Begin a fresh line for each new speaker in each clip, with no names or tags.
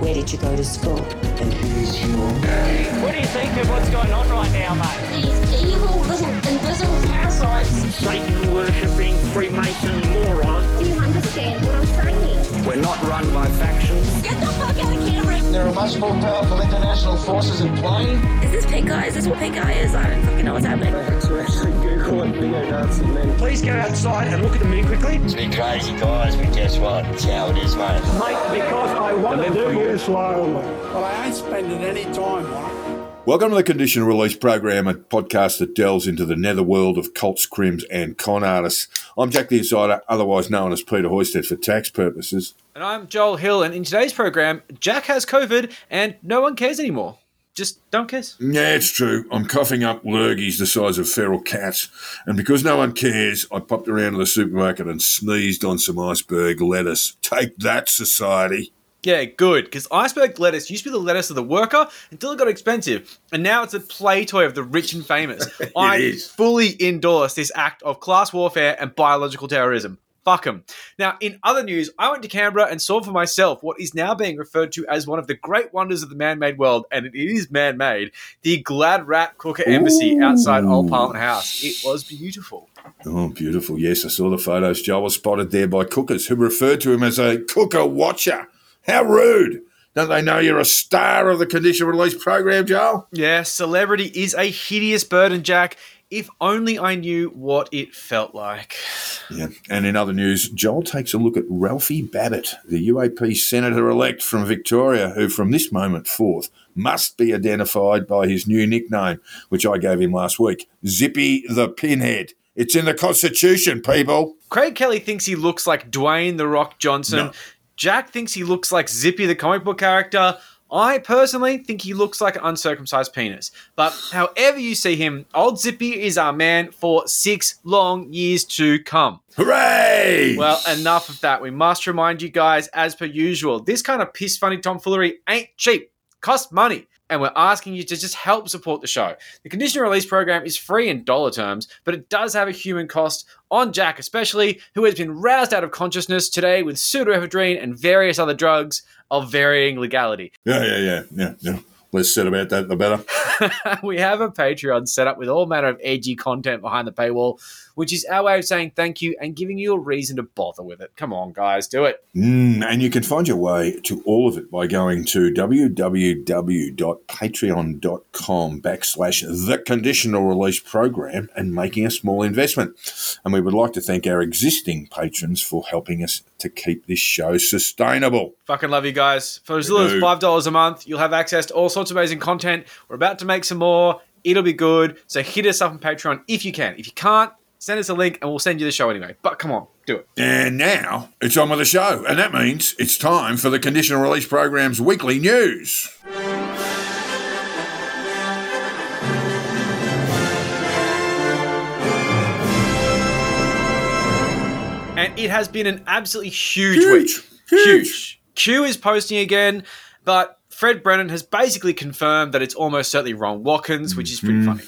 Where did you go to school?
And who's your name.
What do you think of what's going on right now, mate?
These evil little invisible parasites.
Satan worshipping Freemason morons.
Do you understand what I'm saying?
We're not run by factions.
There are much more powerful international forces in play.
Is this pink eye? Is this what pink eye is? I don't fucking know what's happening.
Please go outside and look at the moon quickly.
It's been crazy, guys, but guess what? It's how it is, mate.
Mate, because I want to do it slowly.
Well, I ain't spending any time on it.
Welcome to the Conditional Release Program, a podcast that delves into the netherworld of cults, crims, and con artists. I'm Jack the Insider, otherwise known as Peter Hoysted for tax purposes.
And I'm Joel Hill, and in today's program, Jack has COVID and no one cares anymore. Just don't care.
Yeah, it's true. I'm coughing up lurgies the size of feral cats. And because no one cares, I popped around to the supermarket and sneezed on some iceberg lettuce. Take that, society.
Yeah, good, because iceberg lettuce used to be the lettuce of the worker until it got expensive, and now it's a play toy of the rich and famous. I
is.
fully endorse this act of class warfare and biological terrorism. Fuck 'em. Now, in other news, I went to Canberra and saw for myself what is now being referred to as one of the great wonders of the man-made world, and it is man-made, the Glad Rat Cooker Embassy outside Old Parliament House. It was beautiful.
Oh, beautiful. Yes, I saw the photos. Joel was spotted there by cookers who referred to him as a cooker watcher. How rude. Don't they know you're a star of the Conditional Release Program, Joel?
Yeah, celebrity is a hideous burden, Jack. If only I knew what it felt like.
Yeah. And in other news, Joel takes a look at Ralphie Babet, the UAP Senator elect from Victoria, who from this moment forth must be identified by his new nickname, which I gave him last week Zippy the Pinhead. It's in the Constitution, people.
Craig Kelly thinks he looks like Dwayne the Rock Johnson.
No.
Jack thinks he looks like Zippy the comic book character. I personally think he looks like an uncircumcised penis. But however you see him, old Zippy is our man for six long years to come.
Hooray!
Well, enough of that. We must remind you guys, as per usual, this kind of piss funny tomfoolery ain't cheap. Cost money. And we're asking you to just help support the show. The conditional release program is free in dollar terms, but it does have a human cost on Jack, especially, who has been roused out of consciousness today with pseudoephedrine and various other drugs of varying legality.
Yeah, yeah, yeah, yeah, yeah. Less said about that, the better.
we have a Patreon set up with all manner of edgy content behind the paywall, which is our way of saying thank you and giving you a reason to bother with it. Come on, guys, do it.
Mm, and you can find your way to all of it by going to www.patreon.com backslash the conditional release program and making a small investment. And we would like to thank our existing patrons for helping us to keep this show sustainable.
Fucking love you guys. For as little as $5 a month, you'll have access to all sorts of amazing content. We're about to make some more. It'll be good. So hit us up on Patreon if you can. If you can't, send us a link and we'll send you the show anyway. But come on, do it.
And now it's on with the show. And that means it's time for the conditional release program's weekly news.
And it has been an absolutely huge,
Huge.
week.
Huge.
Q is posting again, but Fred Brennan has basically confirmed that it's almost certainly Ron Watkins, which is pretty mm. funny.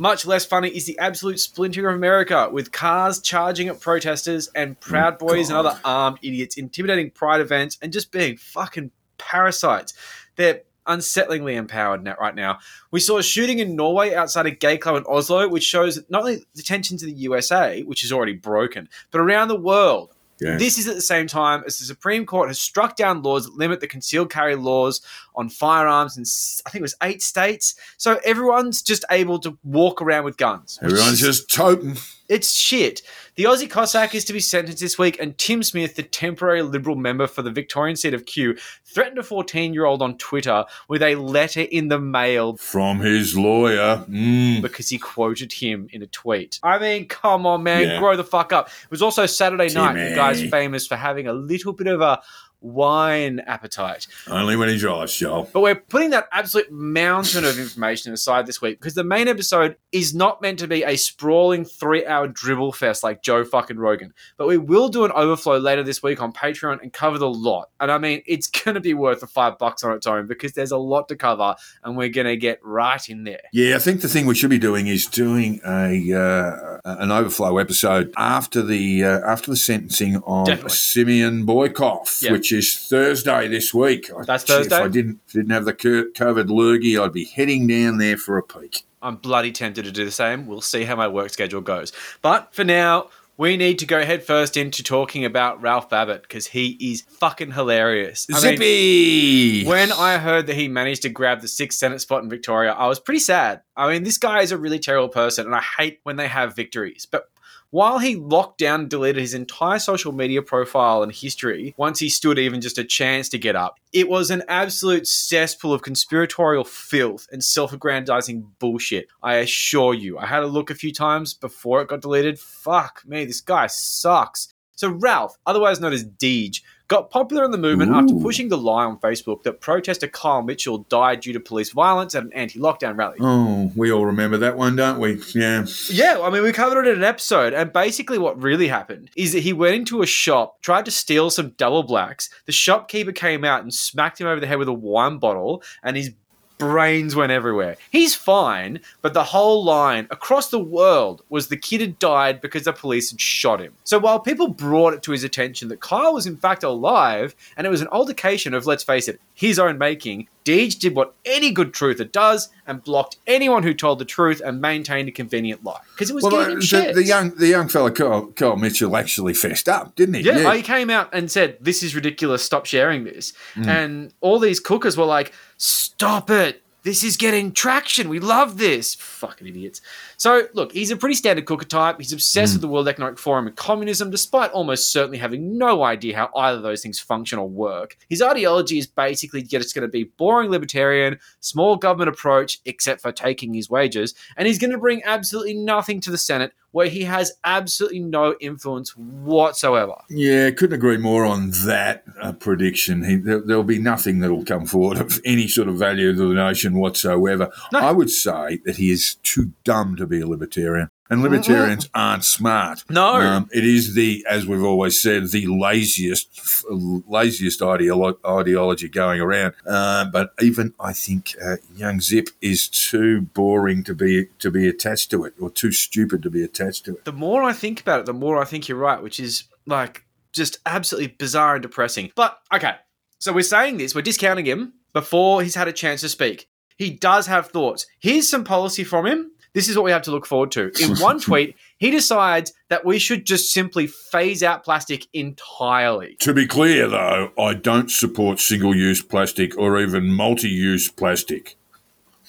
Much less funny is the absolute splintering of America, with cars charging at protesters and oh Proud Boys and other armed idiots intimidating pride events and just being fucking parasites. They're unsettlingly empowered net right now. We saw a shooting in Norway outside a gay club in Oslo, which shows not only the tensions in the USA, which is already broken, but around the world.
Yeah.
This is at the same time as the Supreme Court has struck down laws that limit the concealed carry laws on firearms in I think it was eight states. So everyone's just able to walk around with guns.
Everyone's just toting.
it's shit. The Aussie Cossack is to be sentenced this week, and Tim Smith, the temporary Liberal member for the Victorian seat of Kew, threatened a 14 year old on Twitter with a letter in the mail
From his lawyer. Mm.
because he quoted him in a tweet. I mean, come on, man,
Yeah.
grow the fuck up. It was also Saturday night. The guy's famous for having a little bit of a wine appetite.
Only when he drives, Joel.
But we're putting that absolute mountain of information aside this week because the main episode is not meant to be a sprawling three hour dribble fest like Joe fucking Rogan. But we will do an overflow later this week on Patreon and cover the lot. And I mean, it's going to be worth the five bucks on its own because there's a lot to cover and we're going to get right in there.
Yeah, I think the thing we should be doing is doing a uh, an overflow episode after the uh, after the sentencing of
Definitely.
Simeon Boikov,
Yeah.
which is Thursday this week.
That's
Gee, If
Thursday?
I didn't didn't have the COVID lurgy, I'd be heading down there for a peek.
I'm bloody tempted to do the same. We'll see how my work schedule goes. But for now, we need to go head first into talking about Ralph Babet because he is fucking hilarious. I mean,
Zippy.
when I heard that he managed to grab the sixth Senate spot in Victoria, I was pretty sad. I mean, this guy is a really terrible person, and I hate when they have victories. But while he locked down and deleted his entire social media profile and history once he stood even just a chance to get up, it was an absolute cesspool of conspiratorial filth and self aggrandizing bullshit. I assure you. I had a look a few times before it got deleted. Fuck me, this guy sucks. So Ralph, otherwise known as Deej, got popular in the movement after pushing the lie on Facebook that protester Kyle Mitchell died due to police violence at an anti-lockdown rally.
Oh, we all remember that one, don't we? Yeah.
Yeah, I mean, we covered it in an episode, and basically what really happened is that he went into a shop, tried to steal some double blacks. The shopkeeper came out and smacked him over the head with a wine bottle, and his brains went everywhere. He's fine, but the whole line across the world was the kid had died because the police had shot him. So while people brought it to his attention that Kyle was in fact alive, and it was an altercation of, let's face it, his own making, Deej did what any good truther does and blocked anyone who told the truth and maintained a convenient lie. Because it was
Well,
getting
uh, the, the young the young fella Kyle, Kyle Mitchell actually fessed up, didn't he?
Yeah, he came out and said, This is ridiculous, stop sharing this. And all these cookers were like, Stop it. This is getting traction. We love this. Fucking idiots. So, look, he's a pretty standard cooker type. He's obsessed with mm. the World Economic Forum and communism, despite almost certainly having no idea how either of those things function or work. His ideology is basically just going to be boring libertarian, small government approach, except for taking his wages. And he's going to bring absolutely nothing to the Senate where he has absolutely no influence whatsoever.
Yeah, couldn't agree more on that uh, prediction. He, there, there'll be nothing that will come forward of any sort of value to the nation whatsoever.
No.
I would say that he is too dumb to be a libertarian. And libertarians aren't smart.
No.
Um, it is the, as we've always said, the laziest, laziest ideolo- ideology going around. Uh, but even I think uh, young Zip is too boring to be to be attached to it, or too stupid to be attached to it.
the more I think about it, the more I think you're right, which is like just absolutely bizarre and depressing. But okay, so we're saying this, we're discounting him before he's had a chance to speak. He does have thoughts. Here's some policy from him. This is what we have to look forward to. In one tweet, he decides that we should just simply phase out plastic entirely.
To be clear, though, I don't support single use plastic or even multi use plastic.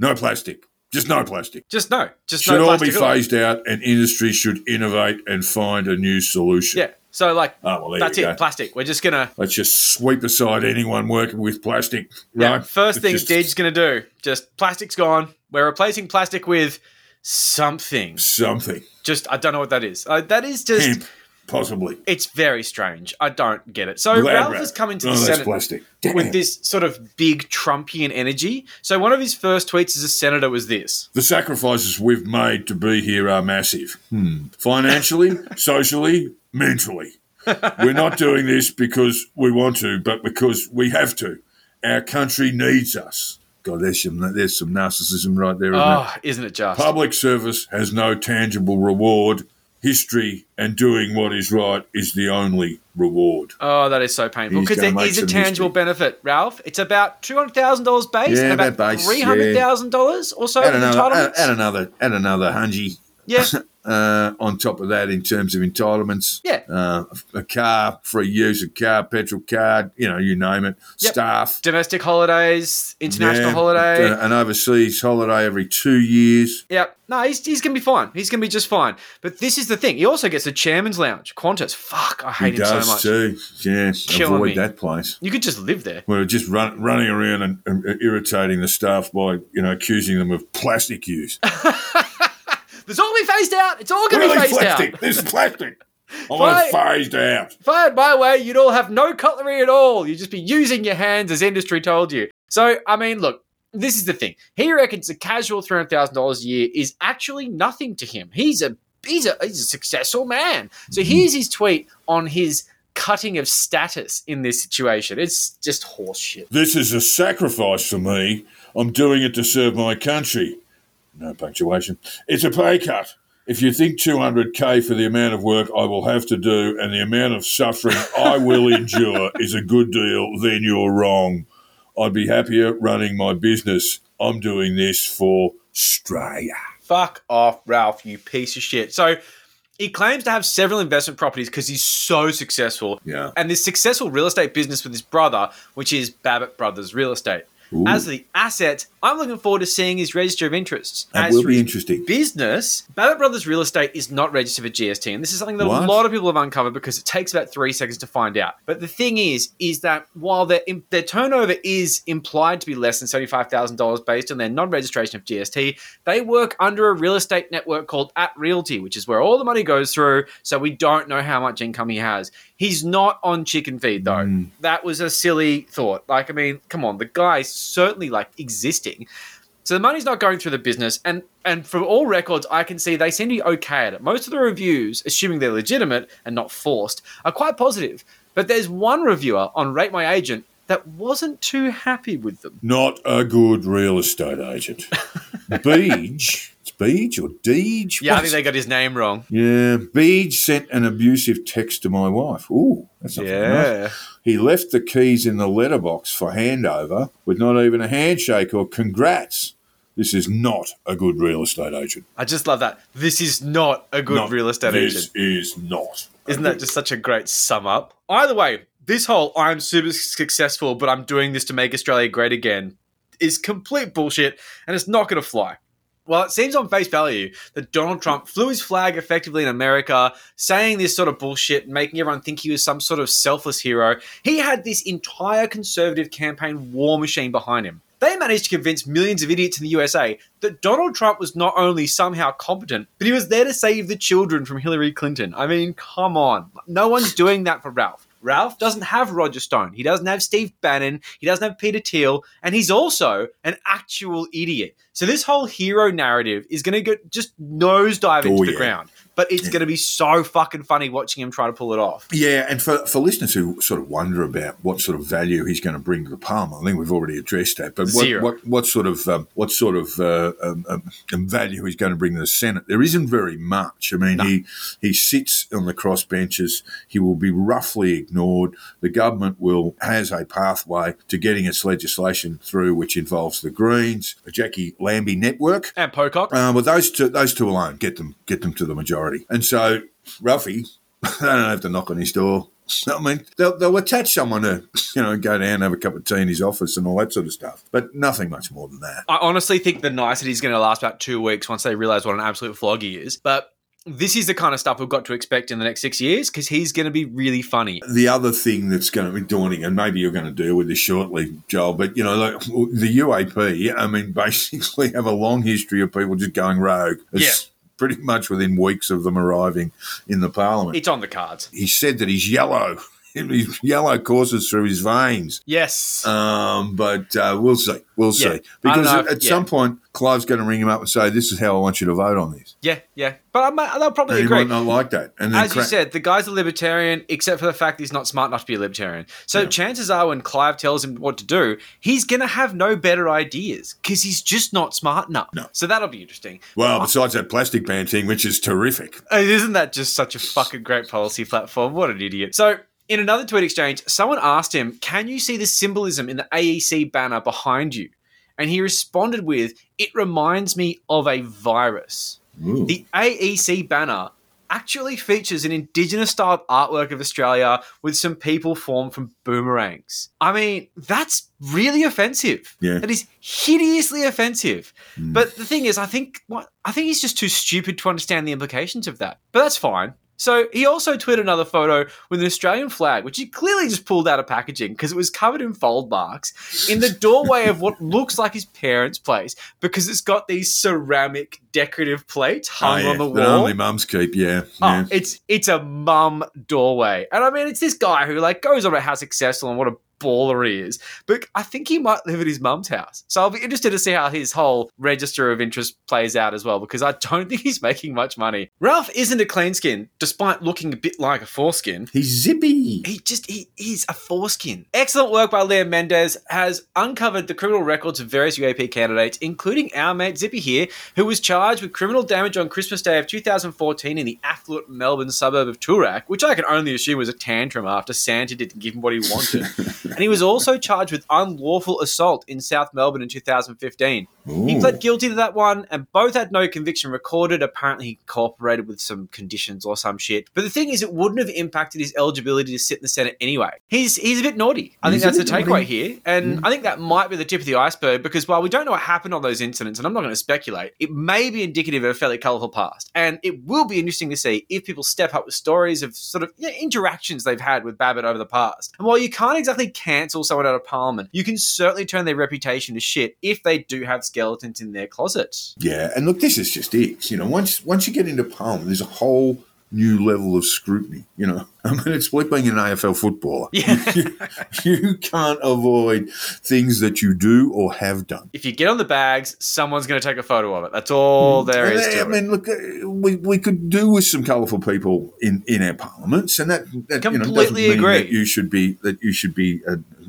no plastic. Just no plastic.
Just no, just
Should
no
all be
plastic at all.
phased out, and industry should innovate and find a new solution.
Yeah. So like
Oh, well,
that's it.
go.
Plastic. We're just gonna
Let's just sweep aside anyone working with plastic.
Yeah,
Right?
first
It's
thing
just
to do, just plastic's gone. We're replacing plastic with something.
Something.
Just, I don't know what that is. Uh, that is just,
Hemp, possibly.
it's very strange. I don't get it. So
Lab
Ralph has come into
oh,
the Senate
plastic. Damn.
with this sort of big Trumpian energy. So one of his first tweets as a senator was this.
The sacrifices we've made to be here are massive. Hmm. Financially, socially, mentally. We're not doing this because we want to, but because we have to. Our country needs us. God, there's some there's some narcissism right there, isn't
Oh, isn't it just?
Public service has no tangible reward. History and doing what is right is the only reward.
Oh, that is so painful because there is a tangible
history.
benefit, Ralph. It's about two hundred thousand dollars base
Yeah,
and about three hundred thousand dollars or so in
another, add another, add another hungy
yeah,
uh, on top of that in terms of entitlements.
Yeah.
Uh, a car, free use, a car, petrol card, you know, you name it.
Yep.
Staff.
domestic holidays, international
Yeah,
holiday.
uh, An overseas holiday every two years.
Yep. No, he's, he's going to be fine. He's going to be just fine. But this is the thing. He also gets the chairman's lounge. Qantas. Fuck, I hate
he
him so much.
too. Yeah,
Killing
avoid
me.
that place.
You could just live there.
We're just run, running around and, and irritating the staff by, you know, accusing them of plastic use.
There's all be phased out. It's all going to
really
be phased
plastic?
out.
This is plastic. I want it
Why-
phased out.
Had my way, you'd all have no cutlery at all. You'd just be using your hands as industry told you. So, I mean, look, this is the thing. He reckons a casual three hundred thousand dollars a year is actually nothing to him. He's a he's a he's a successful man. So mm-hmm. here's his tweet on his cutting of status in this situation. It's just horseshit.
This is a sacrifice for me. I'm doing it to serve my country. No punctuation. It's a pay cut. If you think 200k for the amount of work I will have to do and the amount of suffering I will endure is a good deal, then you're wrong. I'd be happier running my business. I'm doing this for Australia.
Fuck off, Ralph, you piece of shit. So he claims to have several investment properties because he's so successful.
Yeah.
And this successful real estate business with his brother, which is Babet Brothers Real Estate. As the asset, I'm looking forward to seeing his register of interests.
That
As
will be interesting.
Business, Babet Brothers Real Estate is not registered for GST, and this is something that
What?
a lot of people have uncovered because it takes about three seconds to find out. But the thing is, is that while their their turnover is implied to be less than seventy five thousand dollars based on their non registration of GST, they work under a real estate network called At Realty, which is where all the money goes through. So we don't know how much income he has. He's not on chicken feed though.
Mm.
That was a silly thought. Like, I mean, come on, the guy's certainly like existing. So the money's not going through the business, and and from all records, I can see they seem to be okay at it. Most of the reviews, assuming they're legitimate and not forced, are quite positive. But there's one reviewer on Rate My Agent that wasn't too happy with them.
Not a good real estate agent. It's Beej or Deej?
Yeah, I think they got his name wrong.
Yeah, Beej sent an abusive text to my wife. Ooh, that's not very nice.
Yeah.
He left the keys in the letterbox for handover with not even a handshake or congrats. This is not a good real estate agent.
I just love that. This is not a good
Not-
real estate
this
agent.
This is not.
Isn't that just such a great sum up? Either way, this whole I'm super successful, but I'm doing this to make Australia great again is complete bullshit and it's not going to fly. Well, it seems on face value that Donald Trump flew his flag effectively in America, saying this sort of bullshit, making everyone think he was some sort of selfless hero. He had this entire conservative campaign war machine behind him. They managed to convince millions of idiots in the USA that Donald Trump was not only somehow competent, but he was there to save the children from Hillary Clinton. I mean, come on. No one's doing that for Ralph. Ralph doesn't have Roger Stone. He doesn't have Steve Bannon. He doesn't have Peter Thiel. And he's also an actual idiot. So this whole hero narrative is going to get just nosedive oh, into
Oh,
the
yeah.
ground. But it's going to be so fucking funny watching him try to pull it off.
Yeah, and for, for listeners who sort of wonder about what sort of value he's going to bring to the Parliament, I think we've already addressed that. But what what, what sort of um, what sort of uh, um, um, um, value he's going to bring to the Senate? There isn't very much. I mean, he he sits on the cross benches. He will be roughly ignored. The government will has a pathway to getting its legislation through, which involves the Greens, the Jacqui Lambie Network.
And Pocock.
Uh, but those two, those two alone get them get them to the majority. And so Ralphie, they don't have to knock on his door. I mean, they'll, they'll attach someone to you know go down and have a cup of tea in his office and all that sort of stuff. But nothing much more than that.
I honestly think the nicety is going to last about two weeks once they realize what an absolute flog he is. But this is the kind of stuff we've got to expect in the next six years because he's going to be really funny.
The other thing that's going to be daunting, and maybe you're going to deal with this shortly, Joel, but you know, like the UAP, I mean, basically have a long history of people just going rogue. It's pretty much within weeks of them arriving in the parliament.
It's on the cards.
he said that he's yellow. His yellow courses through his veins.
Yes.
Um, but uh, we'll see. We'll
Yeah.
see. Because at,
if-
at some point, Clive's going to ring him up and say, "This is how I want you to vote on this."
yeah, yeah. But I might, they'll probably
And
agree.
might not like that. And
As you said, the guy's a libertarian, except for the fact he's not smart enough to be a libertarian. So chances are, when Clive tells him what to do, he's going to have no better ideas because he's just not smart enough.
No.
So that'll be interesting.
well, besides that plastic ban thing, which is terrific.
Uh, Isn't that just such a fucking great policy platform? What an idiot. So, in another tweet exchange, someone asked him, Can you see the symbolism in the AEC banner behind you? And he responded with, It reminds me of a virus.
Ooh.
The AEC banner actually features an indigenous styled artwork of Australia with some people formed from boomerangs. I mean, that's really offensive.
Yeah.
That is hideously offensive. Mm. But the thing is, I think what I think he's just too stupid to understand the implications of that. But that's fine. So he also tweeted another photo with an Australian flag, which he clearly just pulled out of packaging because it was covered in fold marks in the doorway of what looks like his parents' place because it's got these ceramic decorative plates
Oh,
hung
yeah.
on the
That
wall.
only mums keep. Yeah.
Oh, it's it's a mum doorway, and I mean it's this guy who like goes on about how successful and what a baller he is. But I think he might live at his mum's house. So I'll be interested to see how his whole register of interest plays out as well, because I don't think he's making much money. Ralph isn't a clean skin, despite looking a bit like a foreskin.
He's zippy.
He just he is a foreskin. Excellent work by Liam Mendez has uncovered the criminal records of various UAP candidates, including our mate Zippy here, who was charged with criminal damage on Christmas Day of 2014 in the affluent Melbourne suburb of Toorak, which I can only assume was a tantrum after Santa didn't give him what he wanted. and he was also charged with unlawful assault in South Melbourne in 2015. He pled guilty to that one, and both had no conviction recorded. Apparently, he cooperated with some conditions or some shit. But the thing is, it wouldn't have impacted his eligibility to sit in the Senate anyway. He's he's a bit naughty. I
He's
think that's the takeaway
naughty.
here, and I think that might be the tip of the iceberg because while we don't know what happened on those incidents, and I'm not going to speculate, it may be indicative of a fairly colourful past, and it will be interesting to see if people step up with stories of sort of yeah, interactions they've had with Babet over the past. And while you can't exactly cancel someone out of Parliament, you can certainly turn their reputation to shit if they do have skeletons in their closets.
Yeah, and look, this is just it. You know, once once you get into Parliament, there's a whole new level of scrutiny. You know, I mean, it's like being an AFL footballer.
Yeah.
you, you can't avoid things that you do or have done.
If you get on the bags, someone's going to take a photo of it. That's all there is
And,
to
I
it.
mean, look, uh, we, we could do with some colourful people in, in our parliaments, and that, that you know,
Completely agree.
that you should be that you should be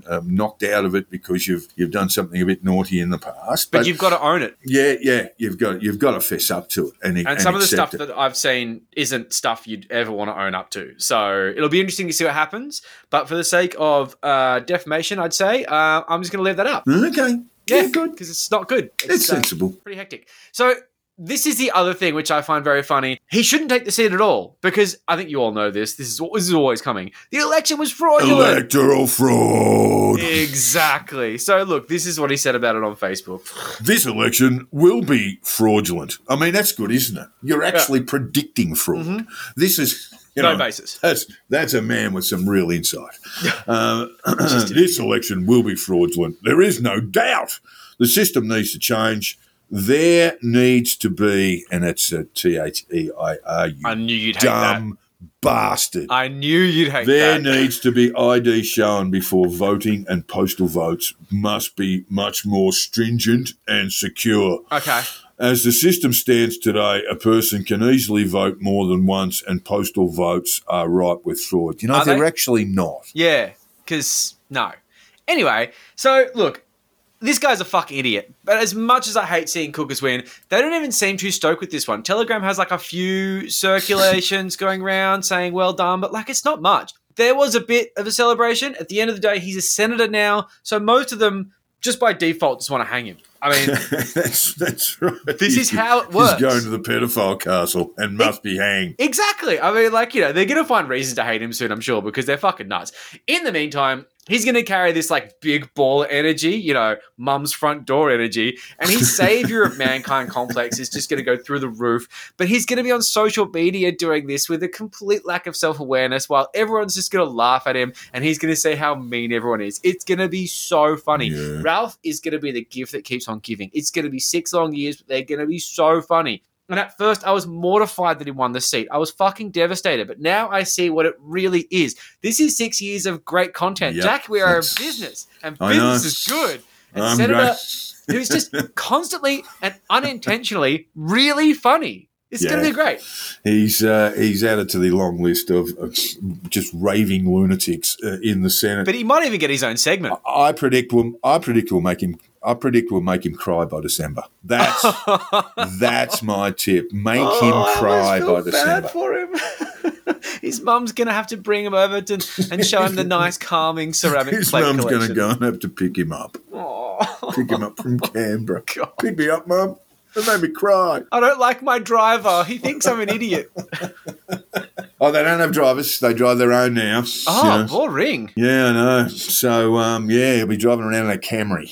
uh, um, knocked out of it because you've you've done something a bit naughty in the past.
but you've got to own it.
yeah, yeah, you've got you've got to fess up to it, and,
And some of the stuff
it.
that I've seen isn't stuff you'd ever want to own up to. So it'll be interesting to see what happens. But for the sake of uh, defamation, I'd say uh, I'm just going to leave that up.
Okay,
Yeah,
yeah, good.
Because it's not good.
It's
uh,
sensible.
pretty hectic. So this is the other thing which I find very funny. He shouldn't take the seat at all because I think you all know this. This is this is always coming. The election was fraudulent.
Electoral fraud.
Exactly. So look, this is what he said about it on Facebook.
This election will be fraudulent. I mean, that's good, isn't it? You're actually predicting fraud. This is you
Mm-hmm. No
know,
basis.
That's that's a man with some real insight. Uh, this election will be fraudulent. There is no doubt. The system needs to change. There needs to be, and it's a T H E I R U.
I knew you'd hate that.
dumb bastard.
I knew you'd hate
There
that.
needs to be ID shown before voting, and postal votes must be much more stringent and secure.
okay.
As the system stands today, a person can easily vote more than once, and postal votes are ripe with fraud. You know,
Are
they're
they?
actually not.
Yeah, because no. Anyway, so look, this guy's a fucking idiot. But as much as I hate seeing Cookers win, they don't even seem too stoked with this one. Telegram has like a few circulations going around saying well done, but like it's not much. There was a bit of a celebration. At the end of the day, he's a senator now, so most of them just by default just want to hang him. I mean,
that's that's right.
This is how it works.
He's going to the pedophile castle and must be hanged.
Exactly. I mean, like, you know, they're going to find reasons to hate him soon, I'm sure, because they're fucking nuts. In the meantime, he's going to carry this, like, big ball energy, you know, mum's front door energy, and his savior of mankind complex is just going to go through the roof. But he's going to be on social media doing this with a complete lack of self awareness while everyone's just going to laugh at him and he's going to say how mean everyone is. It's going to be so funny.
Yeah.
Ralph is going to be the gift that keeps on giving. It's going to be six long years, but they're going to be so funny. And at first, I was mortified that he won the seat. I was fucking devastated. But now I see what it really is. This is six years of great content.
Yep,
Jack, we are a business, and
I
business is good. And
I'm
Senator,
great.
who's just constantly and unintentionally really funny. It's going to be great.
He's uh, he's added to the long list of, of just raving lunatics uh, in the Senate.
But he might even get his own segment.
I predict will I predict will make him I predict we'll make him cry by December. That's that's my tip. Make
Oh,
him cry by December.
for him. his mum's going to have to bring him over to, and show him the nice, calming ceramic
His
plate
mum's going to go and have to pick him up.
Oh.
Pick him up from Canberra.
God.
Pick me up, mum. It made me cry.
I don't like my driver. He thinks I'm an idiot.
Oh, they don't have drivers. They drive their own now.
Oh,
You know.
boring.
Yeah, I know. So, um, yeah, he'll be driving around in a Camry.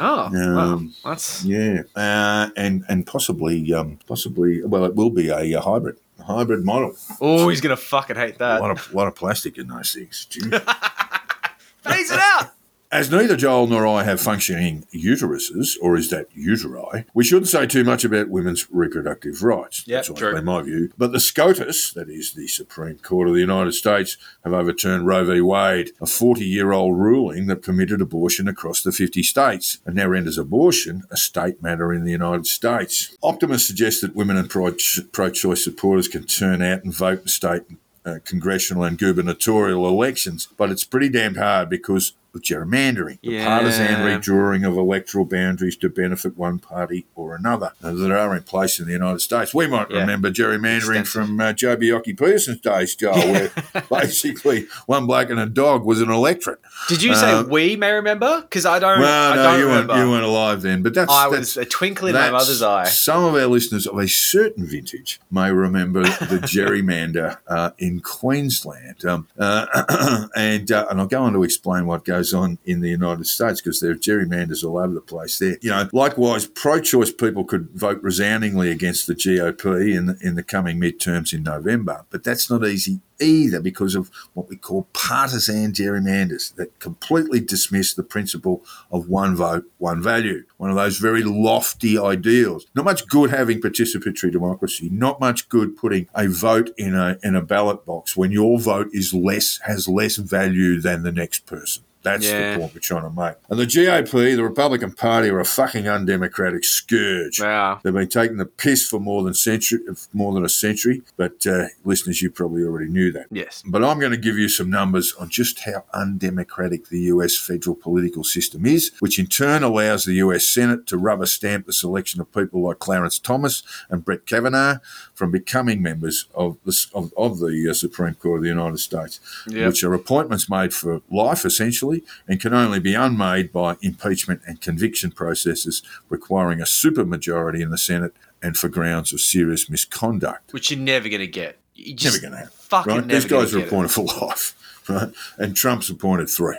Oh,
Um,
that's
Yeah, uh, and and possibly, um, possibly, well, it will be a, uh hybrid, a hybrid model.
oh, he's gonna fucking hate
A
that.
lot of lot of plastic in those things.
Phase it out.
As neither Joel nor I have functioning uteruses, or is that uteri, we shouldn't say too much about women's reproductive rights.
Yeah,
That's
true.
my view. But the SCOTUS, that is the Supreme Court of the United States, have overturned Roe v. Wade, a 40 year old ruling that permitted abortion across the 50 states, and now renders abortion a state matter in the United States. Optimists suggest that women and pro choice supporters can turn out and vote in state uh, congressional and gubernatorial elections, but it's pretty damned hard because gerrymandering, the
Yeah.
partisan redrawing of electoral boundaries to benefit one party or another uh, that are in place in the United States. We might
Yeah.
remember gerrymandering
Extensive.
from uh, Joh Bjelke-Petersen's days, Joe, where basically one bloke and a dog was an electorate.
Did you say
Uh,
we may remember? Because I don't.
Well,
I
no,
don't
you
remember.
weren't, you weren't alive then, but that's
I
that's,
was a twinkle in my mother's eye.
Some of our listeners of a certain vintage may remember the gerrymander uh, in Queensland, um, uh, and uh, and I'll go on to explain what goes on in the United States because there are gerrymanders all over the place. There, you know, likewise, pro-choice people could vote resoundingly against the GOP in the, in the coming midterms in November, but that's not easy either because of what we call partisan gerrymanders that completely dismiss the principle of one vote, one value. One of those very lofty ideals. Not much good having participatory democracy. Not much good putting a vote in a in a ballot box when your vote is less has less value than the next person. That's
Yeah.
the point we're trying to make. And the GOP, the Republican Party, are a fucking undemocratic scourge.
Yeah.
They've been taking the piss for more than century, more than a century. But uh, listeners, you probably already knew that.
Yes.
But I'm going to give you some numbers on just how undemocratic the US federal political system is, which in turn allows the US Senate to rubber stamp the selection of people like Clarence Thomas and Brett Kavanaugh from becoming members of the, of, of the uh, Supreme Court of the United States,
Yep.
which are appointments made for life essentially and can only be unmade by impeachment and conviction processes requiring a supermajority in the Senate and for grounds of serious misconduct.
Which you're never going to get. You just
Never going to happen
Fucking
right?
never
These guys are
gonna it.
appointed for life, right? And Trump's appointed three.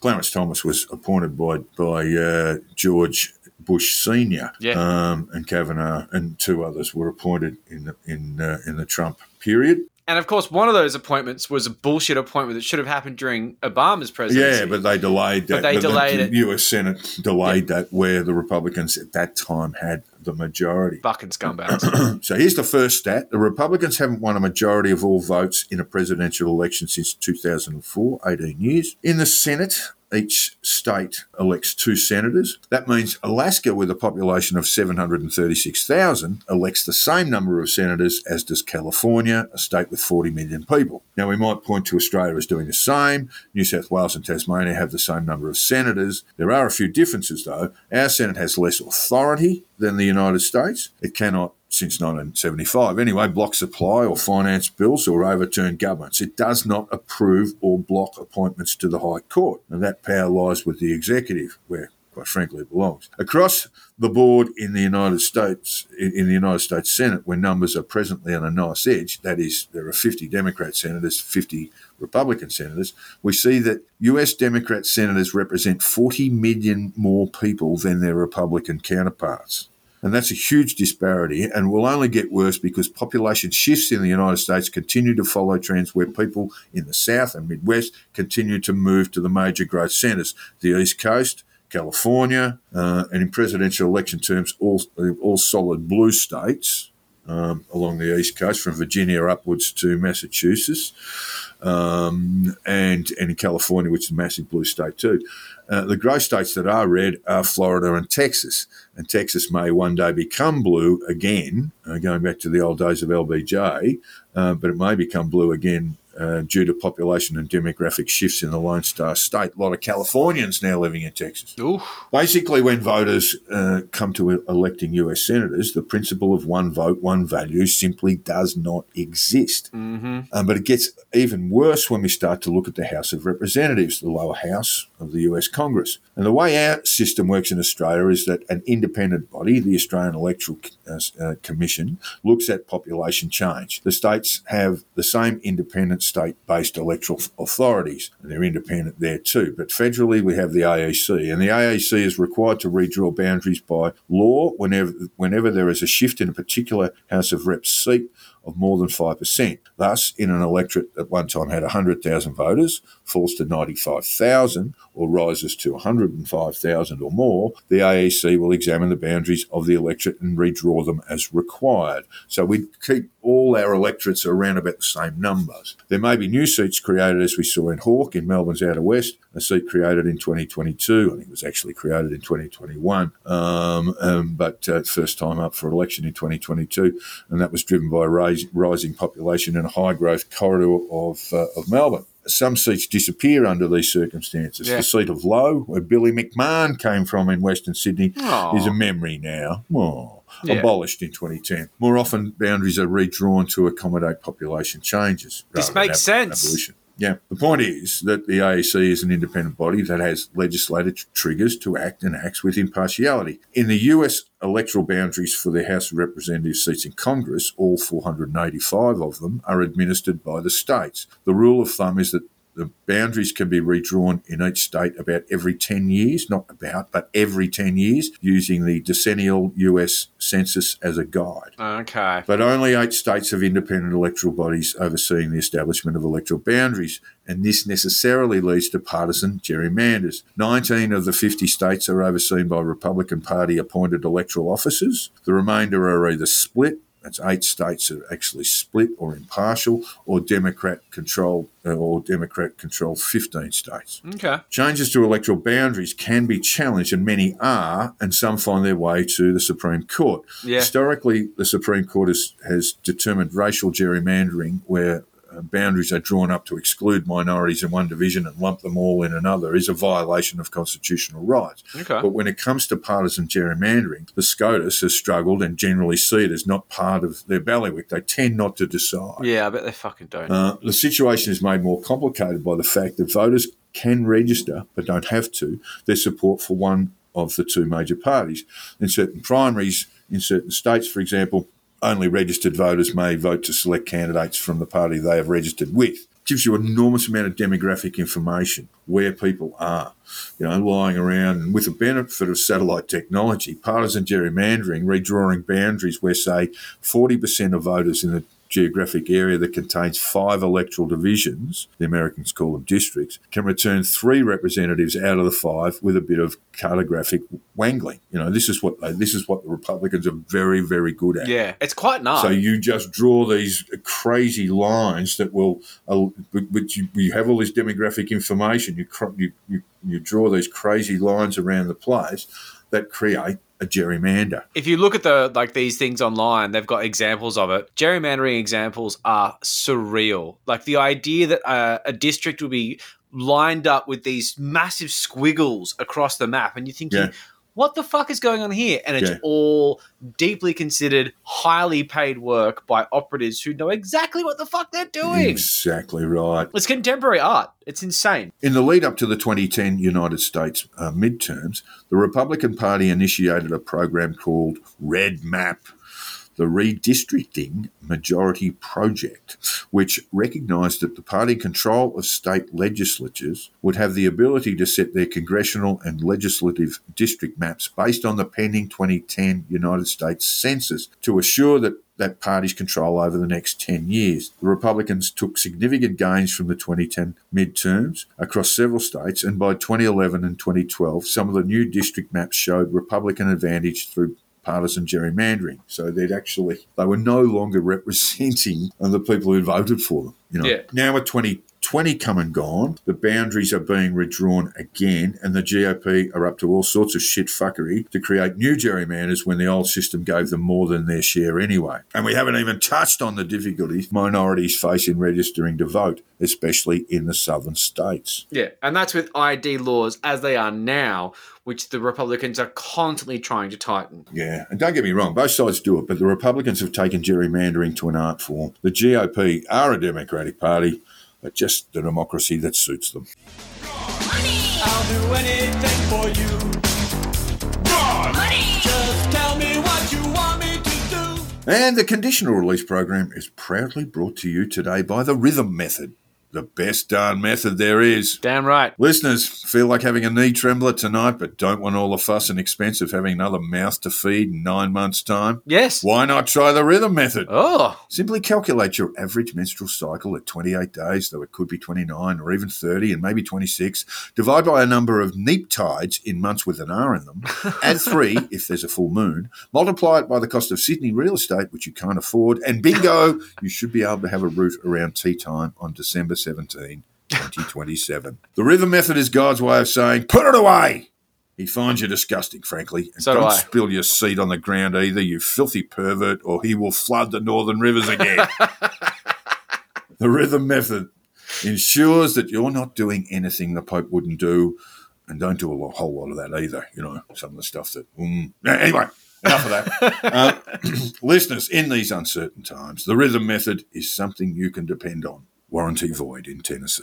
Clarence Thomas was appointed by by uh, George Bush Senior,
Yeah.
um, and Kavanaugh and two others were appointed in the, in uh, in the Trump period.
And of course, one of those appointments was a bullshit appointment that should have happened during Obama's presidency.
Yeah, but they delayed that.
But they
the-
delayed
the
it.
U.S. Senate delayed that, where the Republicans at that time had the majority.
fucking scumbags.
So here's the first stat. The Republicans haven't won a majority of all votes in a presidential election since 2004, 18 years. In the Senate, each state elects two senators. That means Alaska, with a population of 736,000, elects the same number of senators as does California, a state with 40 million people. Now, we might point to Australia as doing the same. New South Wales and Tasmania have the same number of senators. There are a few differences, though. Our Senate has less authority than the United States. It cannot since 1975. Anyway, block supply or finance bills or overturn governments. It does not approve or block appointments to the High Court. And that power lies with the executive, where quite frankly it belongs. Across the board in the United States, in the United States Senate, where numbers are presently on a nice edge, that is, there are 50 Democrat senators, 50 Republican senators, we see that US Democrat senators represent 40 million more people than their Republican counterparts. And that's a huge disparity and will only get worse because population shifts in the United States continue to follow trends where people in the South and Midwest continue to move to the major growth centres, the East Coast, California, uh, and in presidential election terms, all, all solid blue states um, along the East Coast, from Virginia upwards to Massachusetts, um, and, and in California, which is a massive blue state too. Uh, the grey states that are red are Florida and Texas. And Texas may one day become blue again, uh, going back to the old days of LBJ, uh, but it may become blue again uh, due to population and demographic shifts in the Lone Star State. A lot of Californians now living in Texas.
Oof.
Basically, when voters uh, come to electing US senators, the principle of one vote, one value simply does not exist.
hmm
Um, but it gets even worse when we start to look at the House of Representatives, the lower house of the US Congress. And the way our system works in Australia is that an independent body, the Australian Electoral uh, uh, Commission, looks at population change. The states have the same independent state based electoral authorities, and they're independent there too. But federally, we have the AEC, and the AEC is required to redraw boundaries by law whenever, whenever there is a shift in a particular House of Reps seat of more than 5%. Thus, in an electorate that one time had 100,000 voters, falls to 95,000 or rises to 105,000 or more, the AEC will examine the boundaries of the electorate and redraw them as required. So we keep all our electorates around about the same numbers. There may be new seats created, as we saw in Hawke in Melbourne's Outer West, a seat created in 2022. I think it was actually created in 2021, um, um, but uh, first time up for election in 2022, and that was driven by rising population in a high growth corridor of, uh, of Melbourne. Some seats disappear under these circumstances.
Yeah.
The seat of Lowe, where Billy McMahon came from in Western Sydney,
Aw.
is a memory now. Oh,
Yeah.
Abolished in 2010. More often, boundaries are redrawn to accommodate population changes.
This makes sense.
Abolition. Yeah. The point is that the AEC is an independent body that has legislative triggers to act and acts with impartiality. In the US electoral boundaries for the House of Representatives seats in Congress, all 485 of them are administered by the states. The rule of thumb is that the boundaries can be redrawn in each state about every 10 years, not about, but every 10 years, using the decennial US Census as a guide.
Okay.
But only eight states have independent electoral bodies overseeing the establishment of electoral boundaries, and this necessarily leads to partisan gerrymanders. 19 of the 50 states are overseen by Republican Party appointed electoral officers. The remainder are either split, that's eight states that are actually split or impartial, or Democrat controlled, uh, or Democrat controlled 15 states.
Okay.
Changes to electoral boundaries can be challenged, and many are, and some find their way to the Supreme Court.
Yeah.
Historically, the Supreme Court has, has determined racial gerrymandering, where boundaries are drawn up to exclude minorities in one division and lump them all in another, is a violation of constitutional rights.
Okay.
But when it comes to partisan gerrymandering, the SCOTUS has struggled and generally see it as not part of their bailiwick. They tend not to decide.
Yeah, I bet they fucking don't.
Uh, the situation is made more complicated by the fact that voters can register, but don't have to, their support for one of the two major parties. In certain primaries, in certain states, for example, only registered voters may vote to select candidates from the party they have registered with. Gives you an enormous amount of demographic information, where people are, you know, lying around. And with the benefit of satellite technology, partisan gerrymandering, redrawing boundaries where, say, 40% of voters in the geographic area that contains five electoral divisions, the Americans call them districts, can return three representatives out of the five with a bit of cartographic wangling. You know, this is what they, this is what the Republicans are very, very good at.
yeah, it's quite nice.
So you just draw these crazy lines that will, uh, which you, you have all this demographic information. You, you you you draw these crazy lines around the place that create a gerrymander.
if you look at the like these things online, they've got examples of it. Gerrymandering examples are surreal. Like the idea that uh, a district would be lined up with these massive squiggles across the map, and you're thinking,
Yeah.
What the fuck is going on here? And it's
Yeah.
all deeply considered, highly paid work by operatives who know exactly what the fuck they're doing.
Exactly right.
It's contemporary art. It's insane.
In the lead up to the 2010 United States uh, midterms, the Republican Party initiated a program called Red Map, the Redistricting Majority Project, which recognised that the party control of state legislatures would have the ability to set their congressional and legislative district maps based on the pending 2010 United States Census to assure that that party's control over the next 10 years. The Republicans took significant gains from the 2010 midterms across several states, and by 2011 and 2012, some of the new district maps showed Republican advantage through partisan gerrymandering. So they'd actually, they were no longer representing the people who voted for them. You know,
Yeah.
now with 2020 come and gone, the boundaries are being redrawn again, and the GOP are up to all sorts of shit fuckery to create new gerrymanders when the old system gave them more than their share anyway. And we haven't even touched on the difficulties minorities face in registering to vote, especially in the southern states.
Yeah, and that's with ID laws as they are now, which the Republicans are constantly trying to tighten.
Yeah, and don't get me wrong, both sides do it, but the Republicans have taken gerrymandering to an art form. The GOP are a Democratic Party, but just the democracy that suits them.
I'll do anything for you. Just tell me what you want me to do.
And the conditional release program is proudly brought to you today by the Rhythm Method. The best darn method there is.
Damn right.
Listeners, feel like having a knee trembler tonight, but don't want all the fuss and expense of having another mouth to feed in nine months' time?
Yes.
Why not try the rhythm method?
Oh.
Simply calculate your average menstrual cycle at 28 days, though it could be 29 or even 30 and maybe 26. Divide by a number of neap tides in months with an R in them. Add three if there's a full moon. Multiply it by the cost of Sydney real estate, which you can't afford. And bingo, you should be able to have a root around tea time on December 17, 2027. the rhythm method is God's way of saying, put it away. He finds you disgusting, frankly. And
So do
don't
I.
spill your seed on the ground either, you filthy pervert, or he will flood the northern rivers again. the rhythm method ensures that you're not doing anything the Pope wouldn't do, and don't do a whole lot of that either. You know, some of the stuff that. Mm. Anyway, enough of that. uh, listeners, in these uncertain times, the rhythm method is something you can depend on. Warranty void in Tennessee.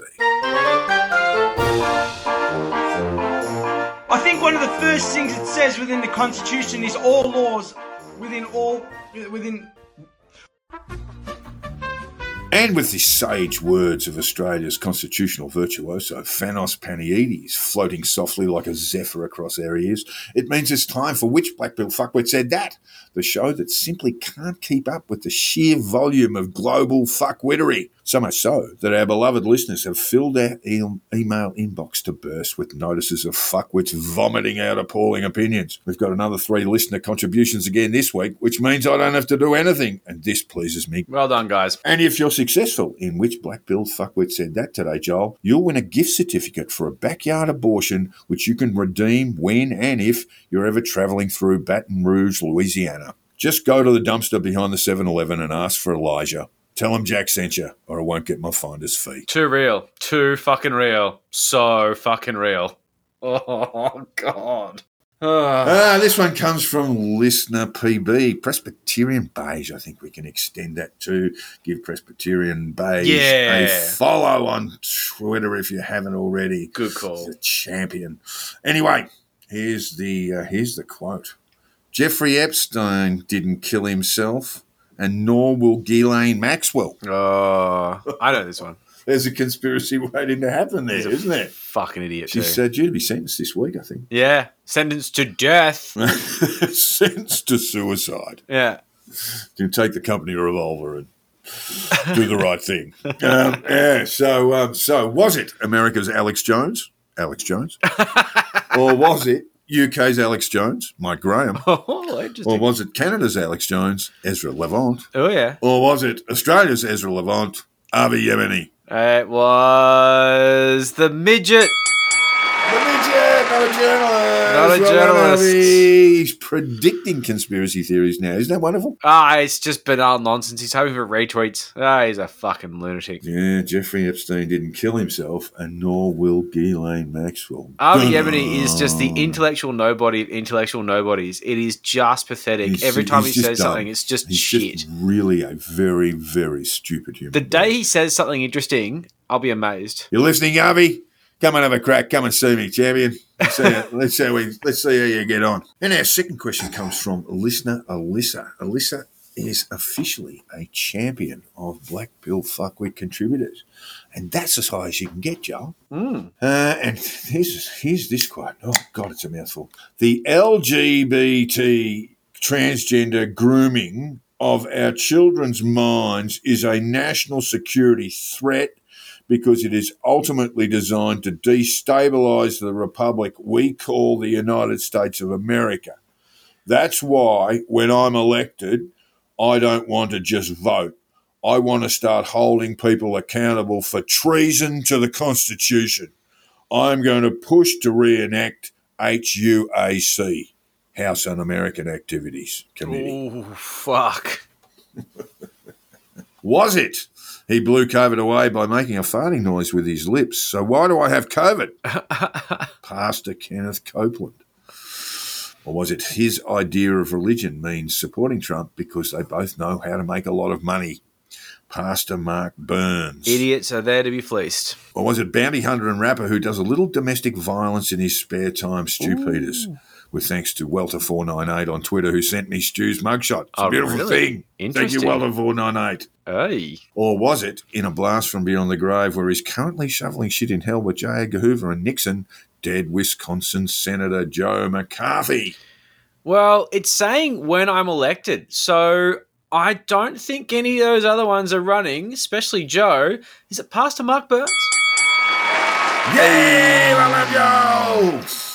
I think one of the first things it says within the Constitution is all laws within all within
And with the sage words of Australia's constitutional virtuoso, Fanos Panayides, floating softly like a zephyr across our ears, it means it's time for Which Black Bill Fuckwit Said That, the show that simply can't keep up with the sheer volume of global fuckwittery. So much so that our beloved listeners have filled our e- email inbox to burst with notices of fuckwits vomiting out appalling opinions. We've got another three listener contributions again this week, which means I don't have to do anything, and this pleases me
Well done, guys.
and if you're successful in which Black Bill Fuckwit said that today, Joel, you'll win a gift certificate for a backyard abortion, which you can redeem when and if you're ever traveling through Baton Rouge, Louisiana. Just go to the dumpster behind the 7 Eleven and ask for Elijah. Tell him Jack sent you, or I won't get my finder's fee.
Too real. Too fucking real. So fucking real. Oh, God. Ah.
Ah, this one comes from listener PB, Presbyterian Beige. I think we can extend that to give Presbyterian Beige
Yeah.
a follow on Twitter if you haven't already.
Good call.
A champion. Anyway, here's the uh, here's the quote: Jeffrey Epstein didn't kill himself, and nor will Ghislaine Maxwell.
Oh, I know this one.
There's a conspiracy waiting to happen there,
He's
isn't there?
Fucking idiot, too.
She's uh, due to be sentenced this week, I think.
yeah. Sentenced to death.
sentenced to suicide.
Yeah.
to take the company revolver and do the right thing. Um, yeah. So, um, so was it America's Alex Jones, Alex Jones, or was it UK's Alex Jones, Mike Graham,
Oh,
or was it Canada's Alex Jones, Ezra Levant,
Oh, yeah.
or was it Australia's Ezra Levant, Avi Yemeni?
It was the midget.
Not a journalist.
Not a journalist.
He's predicting conspiracy theories now. Isn't that wonderful?
Ah, it's just banal nonsense. He's hoping for retweets. Ah, he's a fucking lunatic.
Yeah, Jeffrey Epstein didn't kill himself, and nor will Ghislaine Maxwell.
Army
Dun.
Yemeni is just the intellectual nobody of intellectual nobodies. It is just pathetic.
He's-
Every time he says
dumb.
something, it's just
He's
shit.
just really a very, very stupid human.
the day he says something interesting, I'll be amazed.
you're listening, Avi, come and have a crack. Come and see me, champion. Let's see, how, let's see how we let's see how you get on. And our second question comes from listener Alyssa. Alyssa is officially a champion of Black Bill Fuckwit contributors, and that's as high as you can get, Joel.
Mm.
Uh, and here's, here's this quote. Oh, God, it's a mouthful. The LGBT transgender grooming of our children's minds is a national security threat because it is ultimately designed to destabilize the republic we call the United States of America. That's why, when I'm elected, I don't want to just vote. I want to start holding people accountable for treason to the Constitution. I'm going to push to reenact HUAC, House Un American Activities Committee.
Ooh, fuck.
Was it? He blew COVID away by making a farting noise with his lips. So why do I have COVID? Pastor Kenneth Copeland. Or was it his idea of religion means supporting Trump because they both know how to make a lot of money? Pastor Mark Burns.
Idiots are there to be fleeced.
Or was it bounty hunter and rapper who does a little domestic violence in his spare time, Stew Peters? With thanks to Welter498 on Twitter who sent me Stew's mugshot. It's a
Oh,
beautiful
really?
thing. Thank you, Welter498.
Hey.
Or was it in a blast from beyond the grave where he's currently shoveling shit in hell with J. Edgar Hoover and Nixon, dead Wisconsin Senator Joe McCarthy?
Well, it's saying when I'm elected. So I don't think any of those other ones are running, especially Joe. Is it Pastor Mark Burns?
Yay, I love you!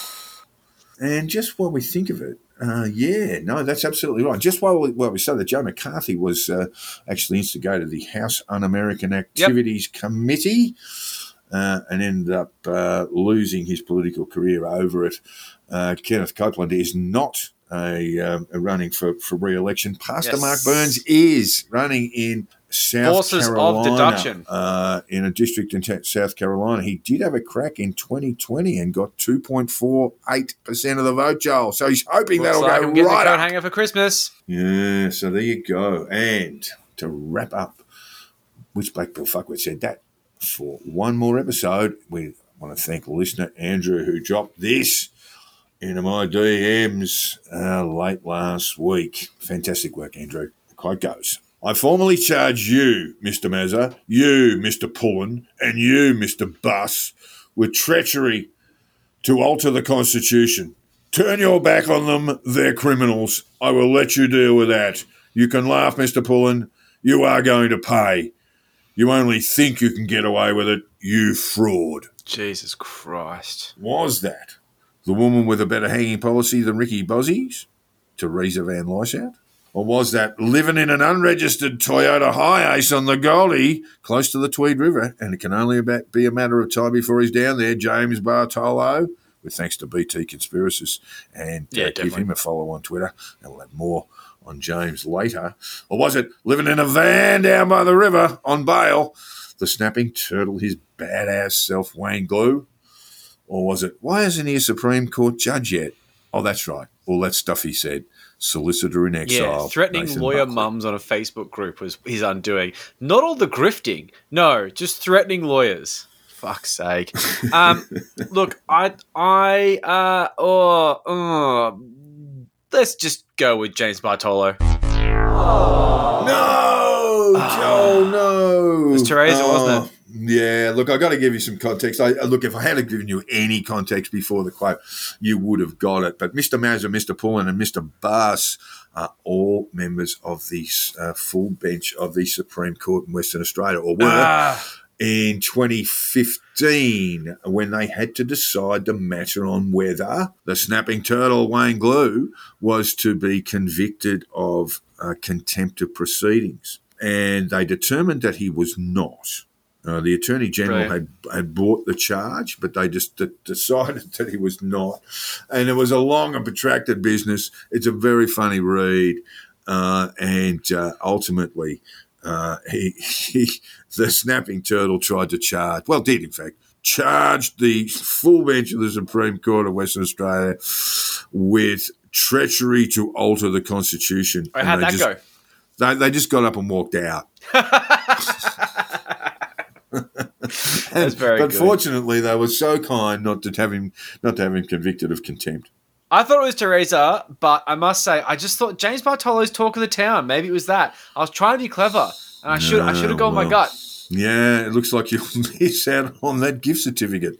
And just while we think of it, uh, yeah, no, that's absolutely right. Just while we, while we say that Joe McCarthy was uh, actually instigated the House Un-American Activities Committee uh, and ended up uh, losing his political career over it. Uh, Kenneth Copeland is not a, um, a running for, for re-election. Pastor
Yes.
Mark Burns is running in South
Forces of
Carolina,
deduction.
uh, in a district in South Carolina. He did have a crack in 2020 and got 2.48% of the vote, Joel. So he's hoping
Looks
that'll
like
go
I'm
right up.
hanger for Christmas.
Yeah, so there you go. And to wrap up, which Black Bill Fuckwit said that for one more episode, we want to thank listener Andrew who dropped this into my DMs uh, late last week. Fantastic work, Andrew. The quote goes. I formally charge you, Mr. Mazza, you, Mr. Pullin, and you, Mr. Buss, with treachery to alter the Constitution. Turn your back on them, they're criminals. I will let you deal with that. You can laugh, Mr. Pullin. You are going to pay. You only think you can get away with it, you fraud.
Jesus Christ.
Was that the woman with a better hanging policy than Ricky Bozzies, Teresa Van Lieshout? Or was that living in an unregistered Toyota Hiace on the Goldie, close to the Tweed River, and it can only about be a matter of time before he's down there, James Bartolo, with thanks to BT Conspiracists, and
Yeah,
uh, give him a follow on Twitter, and we'll have more on James later. Or was it living in a van down by the river on bail, the snapping turtle, his badass self, Wayne Glew? Or was it, why isn't he a Supreme Court judge yet? Oh, that's right. All that stuff he said. Solicitor in exile.
Yeah, threatening
Nathan
lawyer
Buckley.
mums on a Facebook group was his undoing. Not all the grifting. No, just threatening lawyers. Fuck's sake. Um, look, I, I, uh, oh, oh, let's just go with James Bartolo.
No, Joel, no.
It was Teresa, wasn't it?
Yeah, look, I got to give you some context. I, uh, look, if I had given you any context before the quote, you would have got it. But Mr. Mazza, Mr. Pullin, and Mr. Buss are all members of the uh, full bench of the Supreme Court in Western Australia, or were
Ah,
in 2015 when they had to decide the matter on whether the snapping turtle Wayne Glew was to be convicted of uh, contempt of proceedings. And they determined that he was not. Uh, the Attorney General had, had brought the charge, but they just d- decided that he was not. And it was a long and protracted business. It's a very funny read. Uh, and uh, ultimately, uh, he, he, the snapping turtle tried to charge, well, did in fact, charged the full bench of the Supreme Court of Western Australia with treachery to alter the Constitution. And
how'd that
just,
go?
They, they just got up and walked out.
That's very
but
good.
fortunately, they were so kind not to have him not to have him convicted of contempt.
I thought it was Teresa, but I must say, I just thought James Bartolo's talk of the town. Maybe it was that. I was trying to be clever, and I should I should have gone my gut.
Yeah, it looks like you'll miss out on that gift certificate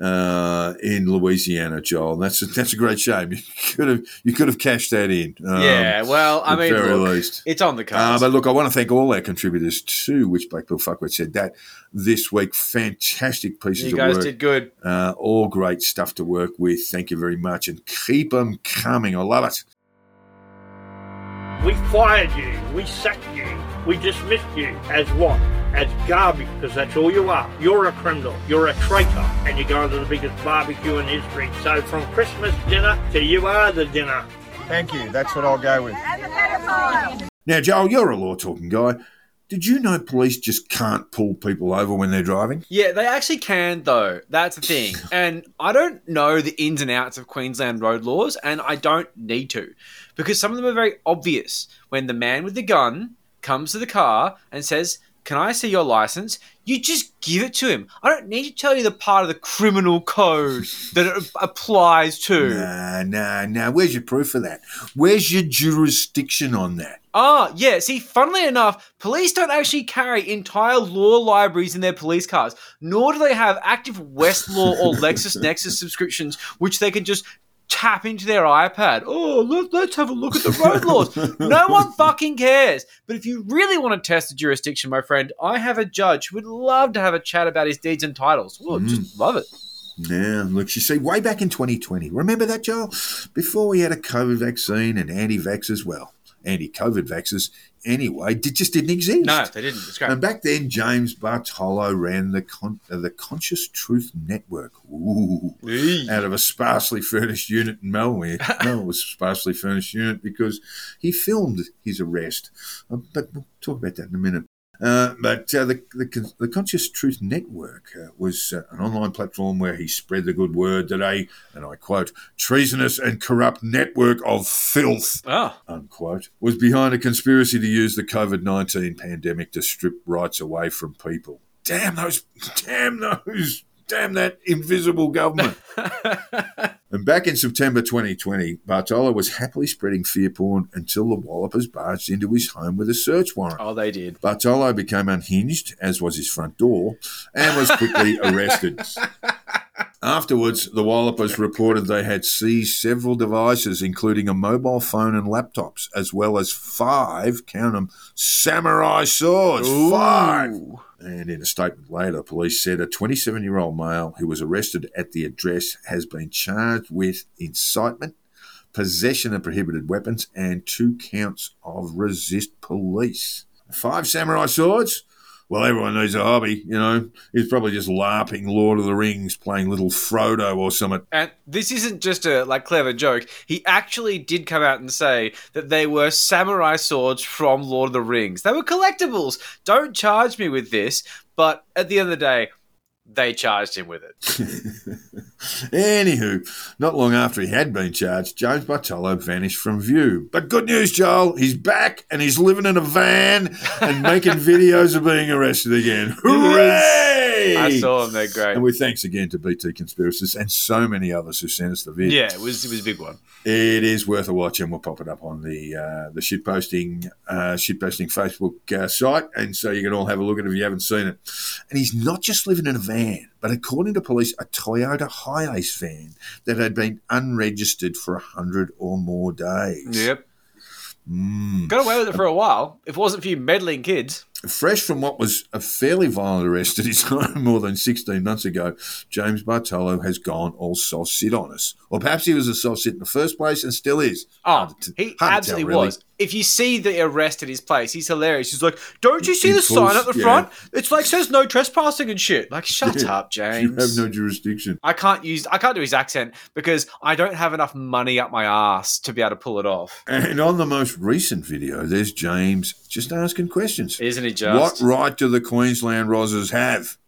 uh, in Louisiana, Joel. That's a, that's a great shame. You could have you could have cashed that in. um,
yeah, well, I
at
mean,
very
look,
least.
it's on the
Uh, but look, I want to thank all our contributors too, which Black Bill Fuckwit said that this week. Fantastic pieces
you
of
guys
work.
did good.
Uh, all great stuff to work with. Thank you very much, and keep them coming. I love it.
We fired you. We sacked you. We dismissed you as what? As garbage, because that's all you are. You're a criminal. You're a traitor. And you're going to the biggest barbecue in history. So from Christmas dinner to you are the dinner.
Thank you. That's what I'll go with.
Now, Joel, you're a law talking guy. Did you know police just can't pull people over when they're driving?
Yeah, they actually can though. That's the thing. And I don't know the ins and outs of Queensland road laws, and I don't need to, because some of them are very obvious. When the man with the gun comes to the car and says, Can I see your license? You just give it to him. I don't need to tell you the part of the criminal code that it applies to.
Nah, nah, nah. Where's your proof of that? Where's your jurisdiction on that?
Ah, yeah. See, funnily enough, police don't actually carry entire law libraries in their police cars, nor do they have active Westlaw or LexisNexis subscriptions, which they can just tap into their iPad. Oh, let, let's have a look at the road laws. no one fucking cares. But if you really want to test the jurisdiction, my friend, I have a judge who would love to have a chat about his deeds and titles. Oh, just love it.
Yeah, look, you see, way back in 2020, remember that, Joel? Before we had a COVID vaccine and anti vax as well. Anti COVID vaxxers, anyway, It just didn't exist.
No, they didn't. It's great.
And back then, James Bartolo ran the con- uh, the Conscious Truth Network. Ooh, out of a sparsely furnished unit in Melbourne. no, it was a sparsely furnished unit because he filmed his arrest. Uh, but we'll talk about that in a minute. Uh, but uh, the, the the Conscious Truth Network uh, was uh, an online platform where he spread the good word that a, and I quote, treasonous and corrupt network of filth,
Ah,
unquote, was behind a conspiracy to use the COVID 19 pandemic to strip rights away from people. Damn those, damn those, damn that invisible government. and back in September 2020, Bartolo was happily spreading fear porn until the Wallopers barged into his home with a search warrant.
oh, they did.
Bartolo became unhinged, as was his front door, and was quickly arrested. Afterwards, the Wallopers reported they had seized several devices, including a mobile phone and laptops, as well as five, count them, samurai swords. Five! And in a statement later, police said a 27 year old male who was arrested at the address has been charged with incitement, possession of prohibited weapons, and two counts of resist police. Five samurai swords? Well, everyone needs a hobby, you know. He's probably just LARPing Lord of the Rings, playing little Frodo or something.
And this isn't just a like clever joke. He actually did come out and say that they were samurai swords from Lord of the Rings. They were collectibles. Don't charge me with this, but at the end of the day, they charged him with it.
Anywho, not long after he had been charged, James Bartolo vanished from view. But good news, Joel, he's back and he's living in a van and making videos of being arrested again. Hooray!
I saw him. They're great.
And with thanks again to BT Conspiracists and so many others who sent us the vid.
Yeah, it was it was a big one.
It is worth a watch, and we'll pop it up on the uh, the shitposting uh, shitposting Facebook uh, site, and so you can all have a look at it if you haven't seen it. And he's not just living in a van, but according to police, a Toyota Hiace van that had been unregistered for a hundred or more days.
Yep.
Mm.
Got away with it for a while. If it wasn't for you meddling kids.
Fresh from what was a fairly violent arrest at his home more than 16 months ago, James Bartolo has gone all soft sit on us. Or perhaps he was a soft sit in the first place and still is.
Oh,
to-
he
to tell,
absolutely
really.
was. If you see the arrest at his place, he's hilarious. He's like, "Don't you see
In
the
full-
sign at the
yeah.
front? It's like says no trespassing and shit." Like, shut
Yeah.
up, James.
You have no jurisdiction.
I can't use I can't do his accent because I don't have enough money up my ass to be able to pull it off.
And on the most recent video, there's James just asking questions.
Isn't he just?
What right do the Queensland Rozzers have?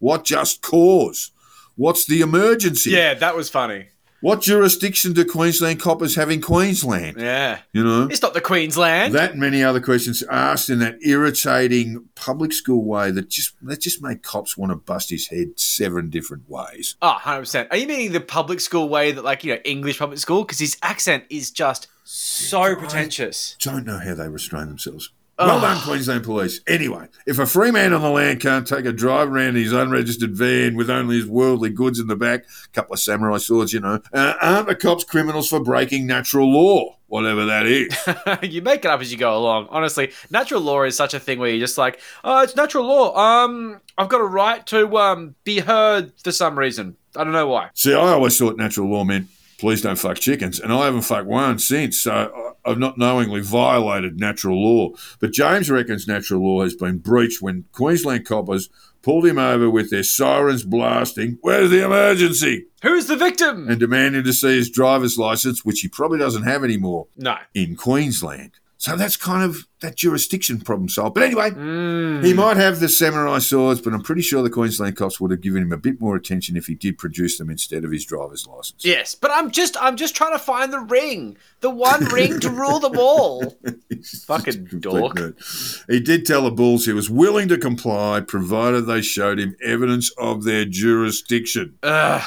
What just cause? What's the emergency?
Yeah, that was funny.
What jurisdiction do Queensland coppers have in Queensland?
Yeah.
You know?
It's not the Queensland.
That many other questions asked in that irritating public school way that just that just made cops want to bust his head seven different ways.
Oh, 100%. Are you meaning the public school way that, like, you know, English public school? Because his accent is just so pretentious.
Don't know how they restrain themselves. Well done. Queensland Police. Anyway, if a free man on the land can't take a drive around his unregistered van with only his worldly goods in the back, a couple of samurai swords, you know, uh, aren't the cops criminals for breaking natural law, whatever that is?
you make it up as you go along. Honestly, natural law is such a thing where you're just like, oh, it's natural law. Um, I've got a right to um be heard for some reason. I don't know why.
See, I always thought natural law meant please don't fuck chickens, and I haven't fucked one since, so I've not knowingly violated natural law. But James reckons natural law has been breached when Queensland coppers pulled him over with their sirens blasting, Where's the emergency?
Who's the victim?
and demanding to see his driver's license, which he probably doesn't have anymore
no.
in Queensland. So that's kind of that jurisdiction problem solved. But anyway,
Mm.
he might have the samurai swords, but I'm pretty sure the Queensland cops would have given him a bit more attention if he did produce them instead of his driver's license.
Yes, but I'm just I'm just trying to find the ring, the one ring to rule them all. Fucking dork.
nerd. He did tell the Bulls he was willing to comply, provided they showed him evidence of their jurisdiction.
Ugh.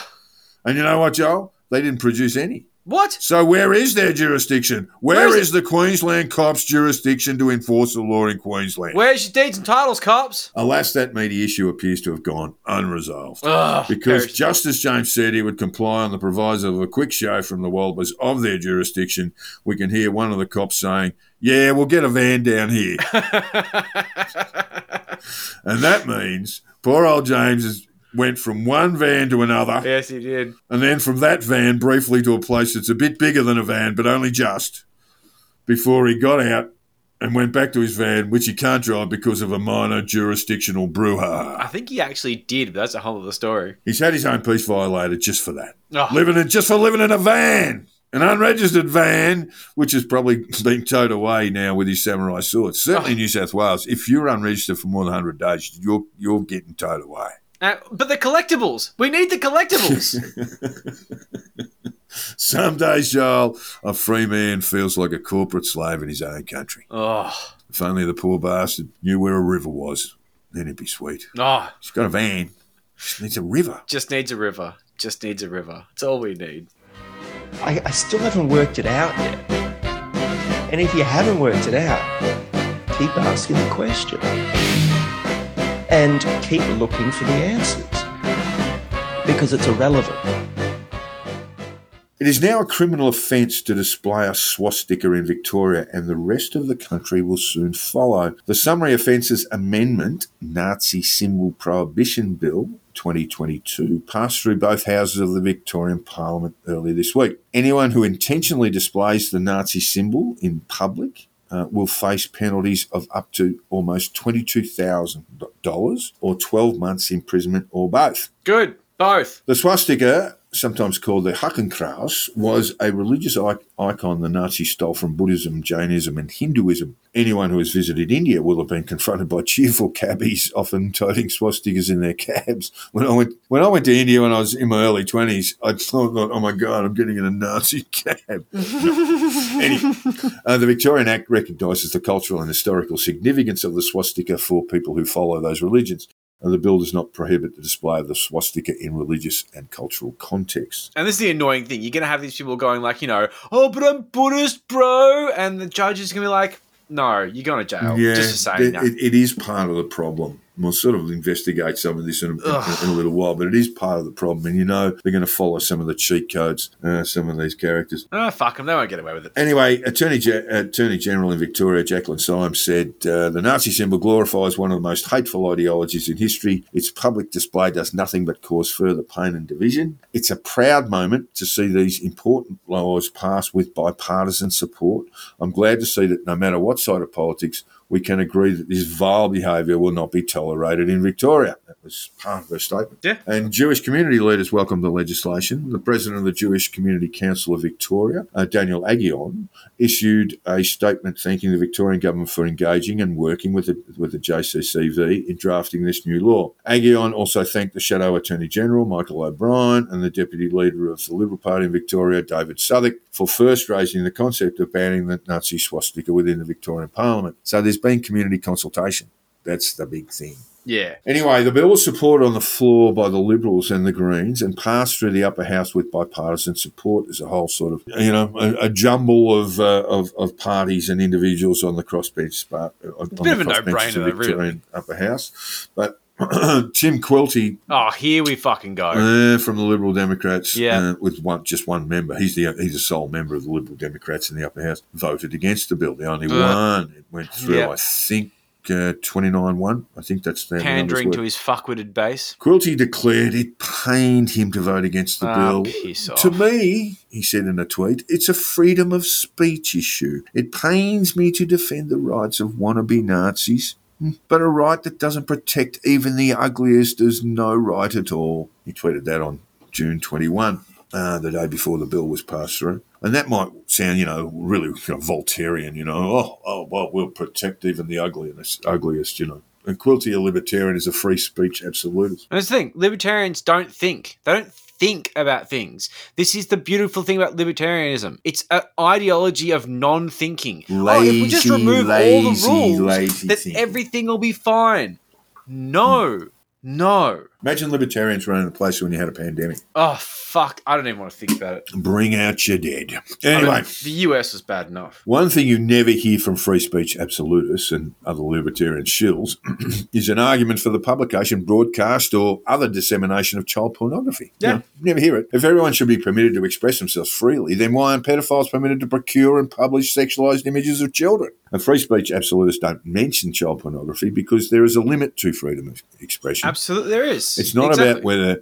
And you know what, Joel? They didn't produce any.
What?
So where is their jurisdiction?
Where
Where
is
is the Queensland cops' jurisdiction to enforce the law in Queensland?
Where's your deeds and titles, cops?
Alas, that meaty issue appears to have gone unresolved.
Ugh,
Because
very
Justice James said he would comply on the proviso of a quick show from the Walbers of their jurisdiction, we can hear one of the cops saying, Yeah, we'll get a van down here. and that means poor old James has went from one van to another,
yes, he did.
and then from that van briefly to a place that's a bit bigger than a van, but only just, before he got out and went back to his van, which he can't drive because of a minor jurisdictional brouhaha.
I think he actually did, but that's a whole other story.
He's had his own peace violated just for that.
Oh.
Living in just for living in a van. An unregistered van, which has probably been towed away now with his samurai sword. Certainly oh. in New South Wales, if you're unregistered for more than 100 days, you're, you're getting towed away.
Uh, but the collectibles. We need the collectibles.
Some days, Joel, a free man feels like a corporate slave in his own country.
oh,
If only the poor bastard knew where a river was, then it'd be sweet.
oh,
He's got a van, just needs a river.
just needs a river. Just needs a river. That's all we need.
I, I still haven't worked it out yet. And if you haven't worked it out, keep asking the question. And keep looking for the answers. Because it's irrelevant.
It is now a criminal offence to display a swastika in Victoria, and the rest of the country will soon follow. The Summary Offences Amendment, Nazi Symbol Prohibition Bill 2022, passed through both houses of the Victorian Parliament earlier this week. Anyone who intentionally displays the Nazi symbol in public uh, will face penalties of up to almost $22,000 or 12 months imprisonment or both.
Good. Both.
The swastika, sometimes called the Hakenkreuz, was a religious icon the Nazis stole from Buddhism, Jainism, and Hinduism. Anyone who has visited India will have been confronted by cheerful cabbies, often toting swastikas in their cabs. When I went, when I went to India when I was in my early twenties, I thought, "Oh my God, I'm getting in a Nazi cab." anyway, uh, the Victorian Act recognises the cultural and historical significance of the swastika for people who follow those religions. And the bill does not prohibit the display of the swastika in religious and cultural contexts.
And this is the annoying thing. You're going to have these people going like, you know, oh, but I'm Buddhist, bro. And the judge is going to be like, no, you're going to jail. just for saying
it,
that.
it- it is part of the problem. We'll sort of investigate some of this in a, in, a little while, but it is part of the problem. And you know, they're going to follow some of the cheat codes, uh, some of these characters.
oh, fuck them. They won't get away with it.
Anyway, Attorney, Ge- Attorney General in Victoria, Jaclyn Symes, said uh, the Nazi symbol glorifies one of the most hateful ideologies in history. Its public display does nothing but cause further pain and division. It's a proud moment to see these important laws passed with bipartisan support. I'm glad to see that no matter what side of politics, we can agree that this vile behaviour will not be tolerated in Victoria. That was part of her statement.
Yeah.
And Jewish community leaders welcomed the legislation. The president of the Jewish Community Council of Victoria, uh, Daniel Aghion, issued a statement thanking the Victorian government for engaging and working with the, with the JCCV in drafting this new law. Aghion also thanked the Shadow Attorney General, Michael O'Brien, and the Deputy Leader of the Liberal Party in Victoria, David Southwick, for first raising the concept of banning the Nazi swastika within the Victorian Parliament. So there's been community consultation. That's the big thing.
Yeah.
Anyway, the bill was supported on the floor by the Liberals and the Greens and passed through the upper house with bipartisan support. There's a whole sort of, you know, a, a jumble of, uh, of of parties and individuals on the crossbench part. On
bit
the
of a no-brainer, really.
upper house. But Tim Quilty
Oh, here we fucking go.
uh, from the Liberal Democrats,
Yeah.
uh, with one just one member. He's the he's the sole member of the Liberal Democrats in the upper house. Voted against the bill. The only
Uh,
one it went through.
yeah.
I think twenty nine one. I think that's the
Pandering to his fuckwitted base.
Quilty declared it pained him to vote against the
Ah,
bill. To me, he said in a tweet, it's a freedom of speech issue. It pains me to defend the rights of wannabe Nazis, but a right that doesn't protect even the ugliest is no right at all. He tweeted that on June 21. uh, the day before the bill was passed through. And that might sound, you know, really you know, Voltairean, you know, oh, oh, well, we'll protect even the ugliest, ugliest, you know. And Quilty, a libertarian, is a free speech absolutist.
And that's the thing. Libertarians don't think. They don't think about things. This is the beautiful thing about libertarianism. It's an ideology of non-thinking. oh, if we just
Lazy,
remove all the rules,
lazy
then
thinking.
everything will be fine. No, no.
Imagine libertarians running a place when you had a pandemic.
Oh fuck! I don't even want to think about it.
Bring out your dead.
I
Anyway.
mean, the US was bad enough.
One thing you never hear from free speech absolutists and other libertarian shills is an argument for the publication, broadcast, or other dissemination of child pornography.
Yeah.
You know, never hear it. If everyone should be permitted to express themselves freely, then why aren't pedophiles permitted to procure and publish sexualized images of children? And free speech absolutists don't mention child pornography because there is a limit to freedom of expression.
Absolutely, there is.
It's not
Exactly.
about whether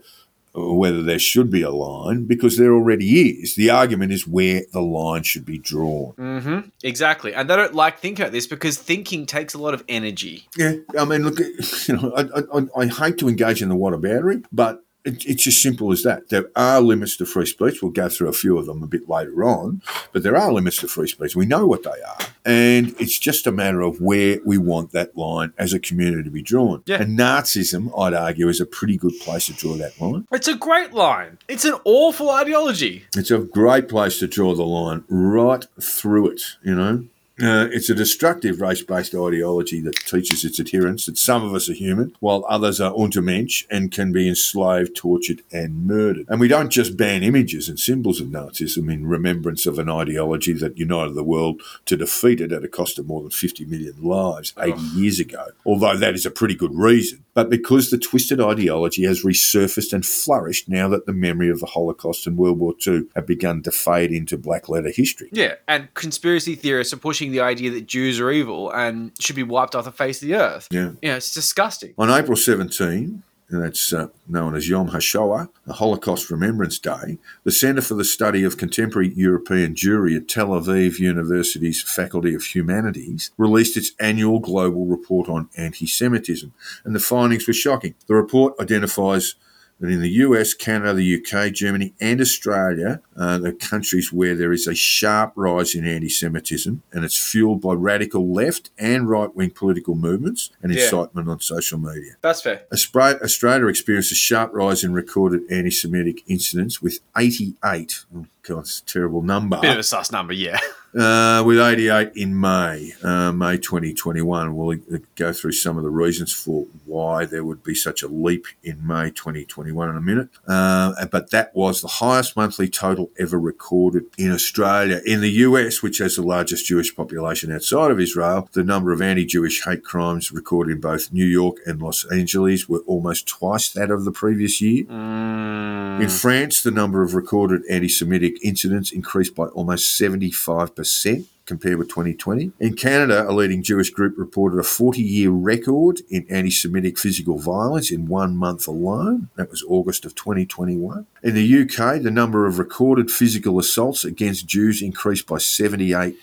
whether there should be a line because there already is. The argument is where the line should be drawn.
hmm Exactly, and they don't like thinking about this because thinking takes a lot of energy.
Yeah, I mean, look, you know, I, I, I hate to engage in the whataboutery, but it, it's as simple as that. There are limits to free speech. We'll go through a few of them a bit later on, but there are limits to free speech. We know what they are, and it's just a matter of where we want that line as a community to be drawn.
Yeah.
And Nazism, I'd argue, is a pretty good place to draw that line.
It's a great line. It's an awful ideology.
It's a great place to draw the line right through it, you know. Uh, it's a destructive race based ideology that teaches its adherents that some of us are human, while others are untermensch and can be enslaved, tortured, and murdered. And we don't just ban images and symbols of Nazism in remembrance of an ideology that united the world to defeat it at a cost of more than 50 million lives 80 years ago, although that is a pretty good reason. But because the twisted ideology has resurfaced and flourished now that the memory of the Holocaust and World War II have begun to fade into black letter history.
Yeah, and conspiracy theorists are pushing the idea that Jews are evil and should be wiped off the face of the earth.
Yeah.
Yeah, it's disgusting.
On April 17, and that's uh, known as Yom HaShoah, the Holocaust Remembrance Day, the Centre for the Study of Contemporary European Jewry at Tel Aviv University's Faculty of Humanities released its annual global report on anti Semitism, and the findings were shocking. The report identifies that in the US, Canada, the UK, Germany, and Australia, uh, the countries where there is a sharp rise in anti Semitism, and it's fueled by radical left and right wing political movements and
Yeah.
incitement on social media.
That's fair.
Australia, Australia experienced a sharp rise in recorded anti Semitic incidents with 88. Oh, God, it's a terrible number.
Bit of a sus number, yeah.
Uh, with 88 in May, uh, May 2021. We'll uh, go through some of the reasons for why there would be such a leap in May 2021 in a minute. Uh, but that was the highest monthly total ever recorded in Australia. In the US, which has the largest Jewish population outside of Israel, the number of anti Jewish hate crimes recorded in both New York and Los Angeles were almost twice that of the previous year.
Mm,
In France, the number of recorded anti Semitic incidents increased by almost 75% lettre C. compared with 2020. In Canada, a leading Jewish group reported a 40 year record in anti Semitic physical violence in one month alone. That was August of 2021. In the UK, the number of recorded physical assaults against Jews increased by 78%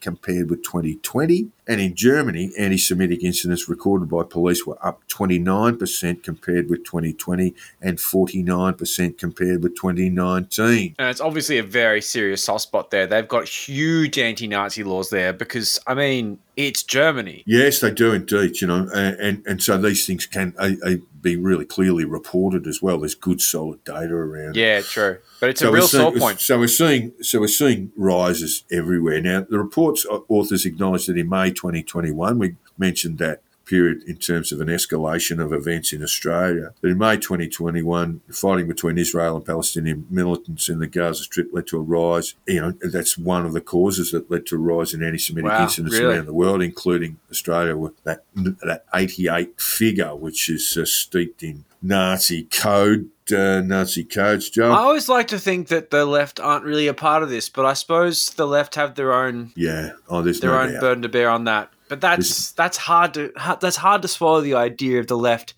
compared with 2020. And in Germany, anti Semitic incidents recorded by police were up 29% compared with 2020 and 49% compared with 2019.
and it's obviously a very serious soft spot there. They've got huge anti-Nazi laws there because, I mean, it's Germany.
Yes, they do indeed, you know, and, and, and so these things can uh, uh, be really clearly reported as well. There's good solid data around.
Yeah, true. But it's
So
a real
seeing-
sore point.
So we're seeing so we're seeing rises everywhere. Now the report's authors acknowledge that in May 2021 we mentioned that period in terms of an escalation of events in Australia. That in May 2021, fighting between Israel and Palestinian militants in the Gaza Strip led to a rise. You know that's one of the causes that led to a rise in anti-Semitic
Wow,
incidents
really?
around the world, including Australia, with that that 88 figure, which is uh, steeped in Nazi code. Uh, Nazi codes, Joe.
I always like to think that the left aren't really a part of this, but I suppose the left have their own
Yeah. Oh, there's
their
no
own
doubt.
burden to bear on that. But that's that's hard to that's hard to swallow the idea of the left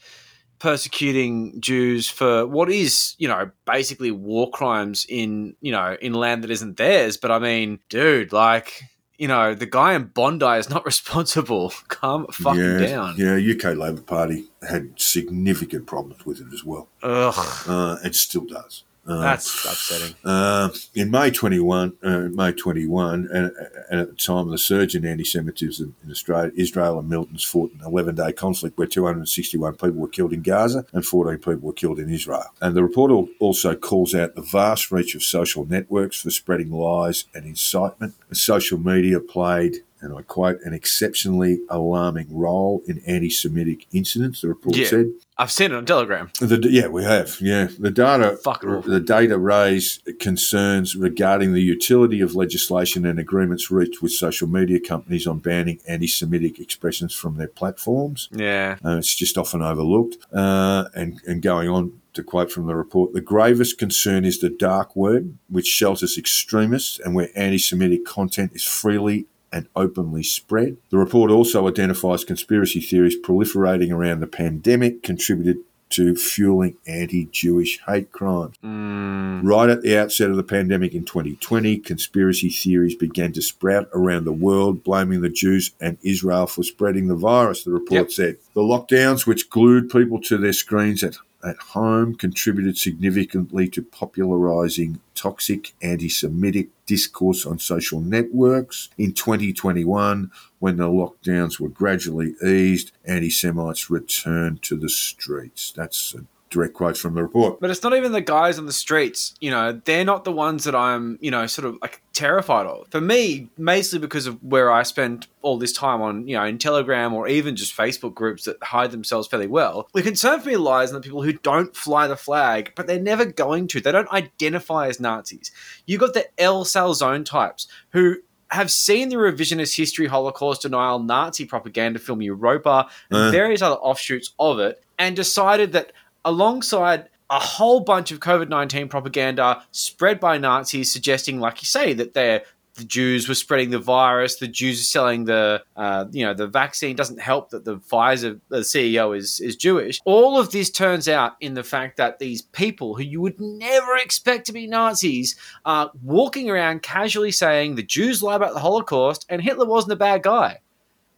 persecuting Jews for what is you know basically war crimes in you know in land that isn't theirs. But I mean, dude, like you know the guy in Bondi is not responsible. Calm fucking
yeah,
down.
Yeah, UK Labor Party had significant problems with it as well.
Ugh.
Uh, it still does. Uh,
That's upsetting.
uh, in May 21, uh, May 21, and, and at the time of the surge in anti-Semitism in Australia, Israel and militants fought an 11-day conflict where 261 people were killed in Gaza and 14 people were killed in Israel. And the report also calls out the vast reach of social networks for spreading lies and incitement. Social media played and I quote, an exceptionally alarming role in anti Semitic incidents, the report
Yeah.
said.
I've seen it on Telegram.
The, yeah, we have. Yeah, the data.
Awful.
The data raise concerns regarding the utility of legislation and agreements reached with social media companies on banning anti-Semitic expressions from their platforms.
Yeah.
Uh, it's just often overlooked. Uh, and and going on to quote from the report, the gravest concern is the dark web, which shelters extremists and where anti-Semitic content is freely and openly spread. The report also identifies conspiracy theories proliferating around the pandemic contributed to fueling anti-Jewish hate crimes.
Mm,
Right at the outset of the pandemic in 2020, conspiracy theories began to sprout around the world, blaming the Jews and Israel for spreading the virus, the report
Yep.
said. The lockdowns, which glued people to their screens at, at home, contributed significantly to popularizing toxic anti Semitic discourse on social networks. In 2021, when the lockdowns were gradually eased, anti Semites returned to the streets. That's a direct quote from the report.
But it's not even the guys on the streets. You know, they're not the ones that I'm, you know, sort of like terrified of. For me, mostly because of where I spend all this time on, you know, in Telegram or even just Facebook groups that hide themselves fairly well. The concern for me lies in the people who don't fly the flag, but they're never going to. They don't identify as Nazis. You got the El Salzone types who have seen the revisionist history, Holocaust denial, Nazi propaganda film Europa, and
Uh.
various other offshoots of it, and decided that alongside a whole bunch of COVID 19 propaganda spread by Nazis suggesting, like you say, that they're the Jews were spreading the virus. The Jews are selling the, uh, you know, the vaccine doesn't help that the Pfizer the CEO is is Jewish. All of this turns out in the fact that these people who you would never expect to be Nazis are walking around casually saying the Jews lie about the Holocaust and Hitler wasn't a bad guy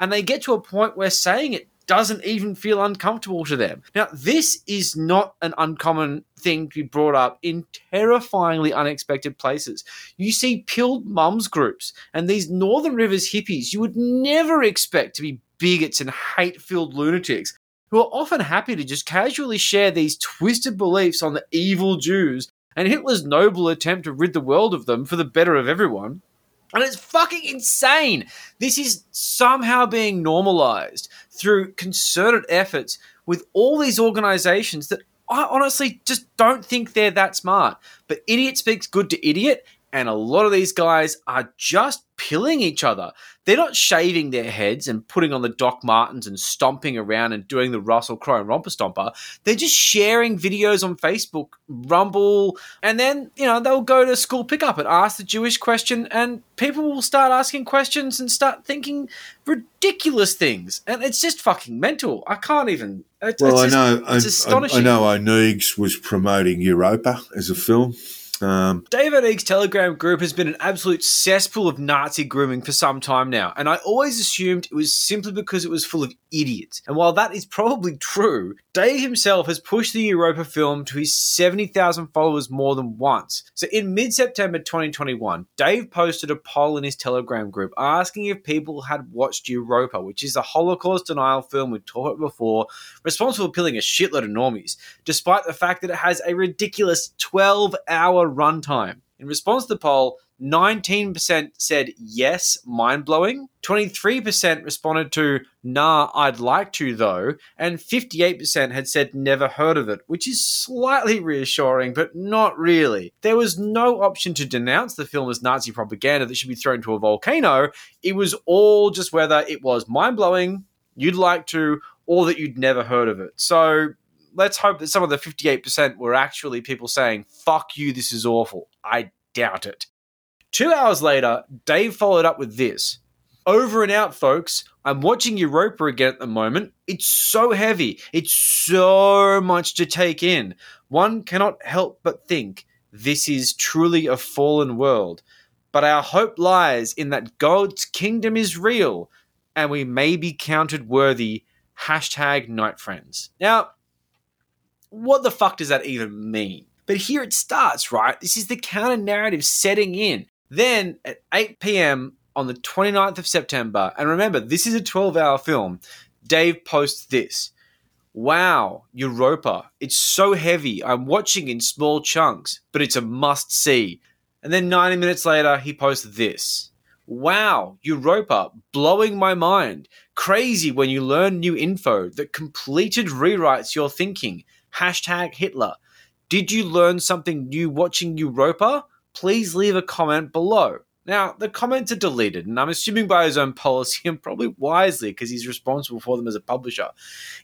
and they get to a point where saying it doesn't even feel uncomfortable to them. Now, this is not an uncommon thing to be brought up in terrifyingly unexpected places. You see pilled mums groups and these Northern Rivers hippies you would never expect to be bigots and hate filled lunatics who are often happy to just casually share these twisted beliefs on the evil Jews and Hitler's noble attempt to rid the world of them for the better of everyone. And it's fucking insane. This is somehow being normalized through concerted efforts with all these organizations that I honestly just don't think they're that smart. But idiot speaks good to idiot, and a lot of these guys are just pilling each other. They're not shaving their heads and putting on the Doc Martens and stomping around and doing the Russell Crowe and Romper Stomper. They're just sharing videos on Facebook, Rumble, and then, you know, they'll go to school pickup and ask the Jewish question, and people will start asking questions and start thinking ridiculous things. And it's just fucking mental. I can't even. It's,
Well, I know. I, I,
astonishing.
I know. Oneegs was promoting Europa as a film. Um,
David Egg's Telegram group has been an absolute cesspool of Nazi grooming for some time now, and I always assumed it was simply because it was full of idiots. And while that is probably true, Dave himself has pushed the Europa film to his 70,000 followers more than once. So in mid September 2021, Dave posted a poll in his Telegram group asking if people had watched Europa, which is a Holocaust denial film we've talked about before, responsible for killing a shitload of normies, despite the fact that it has a ridiculous 12 runtime. In response to the poll, 19% said yes, mind blowing. 23% responded to nah, I'd like to though. And 58% had said never heard of it, which is slightly reassuring, but not really. There was no option to denounce the film as Nazi propaganda that should be thrown to a volcano. It was all just whether it was mind blowing, you'd like to, or that you'd never heard of it. So let's hope that some of the 58% were actually people saying, fuck you, this is awful. I doubt it. Two hours later, Dave followed up with this. Over and out, folks. I'm watching Europa again at the moment. It's so heavy. It's so much to take in. One cannot help but think this is truly a fallen world. But our hope lies in that God's kingdom is real and we may be counted worthy. Hashtag night friends. Now, what the fuck does that even mean? But here it starts, right? This is the counter narrative setting in. Then at 8 p.m. on the 29th of September, and remember, this is a 12 hour film, Dave posts this. Wow, Europa. It's so heavy. I'm watching in small chunks, but it's a must see. And then 90 minutes later, he posts this. Wow, Europa, blowing my mind. Crazy when you learn new info that completed rewrites your thinking. Hashtag Hitler. Did you learn something new watching Europa? Please leave a comment below. Now, the comments are deleted, and I'm assuming by his own policy and probably wisely because he's responsible for them as a publisher.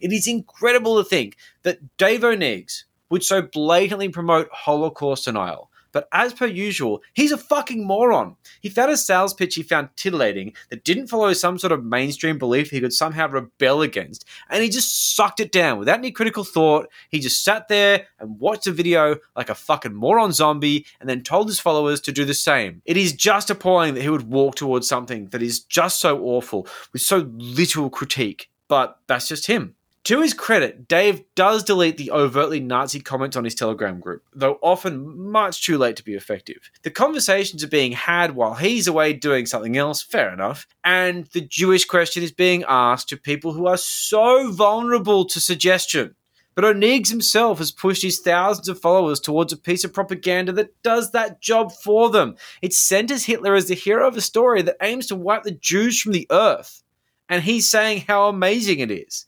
It is incredible to think that Dave Oneegs would so blatantly promote Holocaust denial. But as per usual, he's a fucking moron. He found a sales pitch he found titillating that didn't follow some sort of mainstream belief he could somehow rebel against, and he just sucked it down without any critical thought. He just sat there and watched a video like a fucking moron zombie and then told his followers to do the same. It is just appalling that he would walk towards something that is just so awful with so little critique. But that's just him. To his credit, Dave does delete the overtly Nazi comments on his Telegram group, though often much too late to be effective. The conversations are being had while he's away doing something else, fair enough, and the Jewish question is being asked to people who are so vulnerable to suggestion. But Oneegs himself has pushed his thousands of followers towards a piece of propaganda that does that job for them. It centers Hitler as the hero of a story that aims to wipe the Jews from the earth. And he's saying how amazing it is.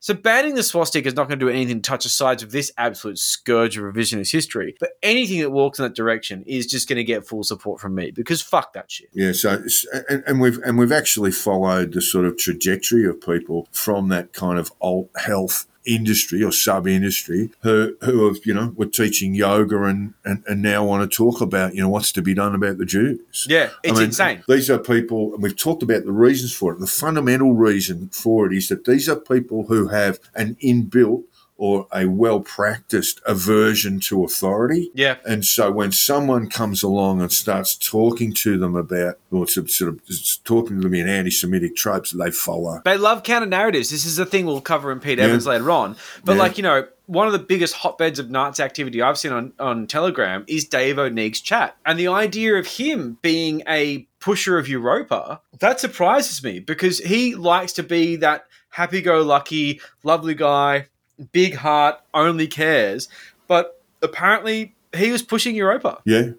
So banning the swastika is not going to do anything to touch the sides of this absolute scourge of revisionist history. But anything that walks in that direction is just going to get full support from me because fuck that shit.
Yeah, so and, and we've and we've actually followed the sort of trajectory of people from that kind of alt health industry or sub industry who who have you know were teaching yoga and, and and now want to talk about you know what's to be done about the Jews.
Yeah, it's
I mean,
insane.
These are people, and we've talked about the reasons for it. The fundamental reason for it is that these are people who have an inbuilt or a well practiced aversion to authority.
Yeah.
And so when someone comes along and starts talking to them about, or sort sort of talking to them in anti Semitic tropes, they follow.
They love counter narratives. This is a thing we'll cover in Pete
Yeah.
Evans later on. But
Yeah.
like, you know, one of the biggest hotbeds of Nazi activity I've seen on, on Telegram is Dave Oneegs' chat. And the idea of him being a pusher of Europa, that surprises me because he likes to be that happy go lucky, lovely guy, big heart, only cares. But apparently he was pushing Europa.
Yeah,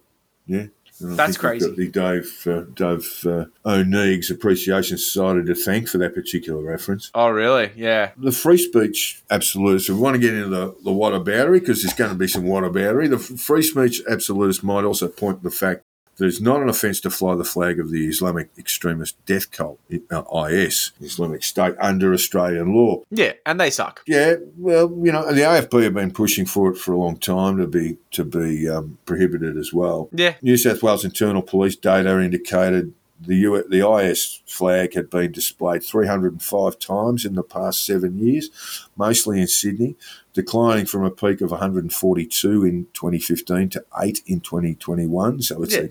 yeah. And
That's
think The Dave, uh, Dave uh, Oneegs' Appreciation Society to thank for that particular reference.
Oh, really? Yeah.
The free speech absolutists, if we want to get into the, the whataboutery, because there's going to be some whataboutery, the free speech absolutists might also point the fact that it's not an offence to fly the flag of the Islamic extremist death cult, uh, IS, Islamic State, under Australian law.
Yeah. And they suck.
Yeah, well, you know, the AFP have been pushing for it for a long time to be to be um, prohibited as well.
Yeah.
New South Wales Internal Police data indicated the U- the IS flag had been displayed 305 times in the past seven years, mostly in Sydney, declining from a peak of 142 in 2015 to eight in 2021. So it's
Yeah.
a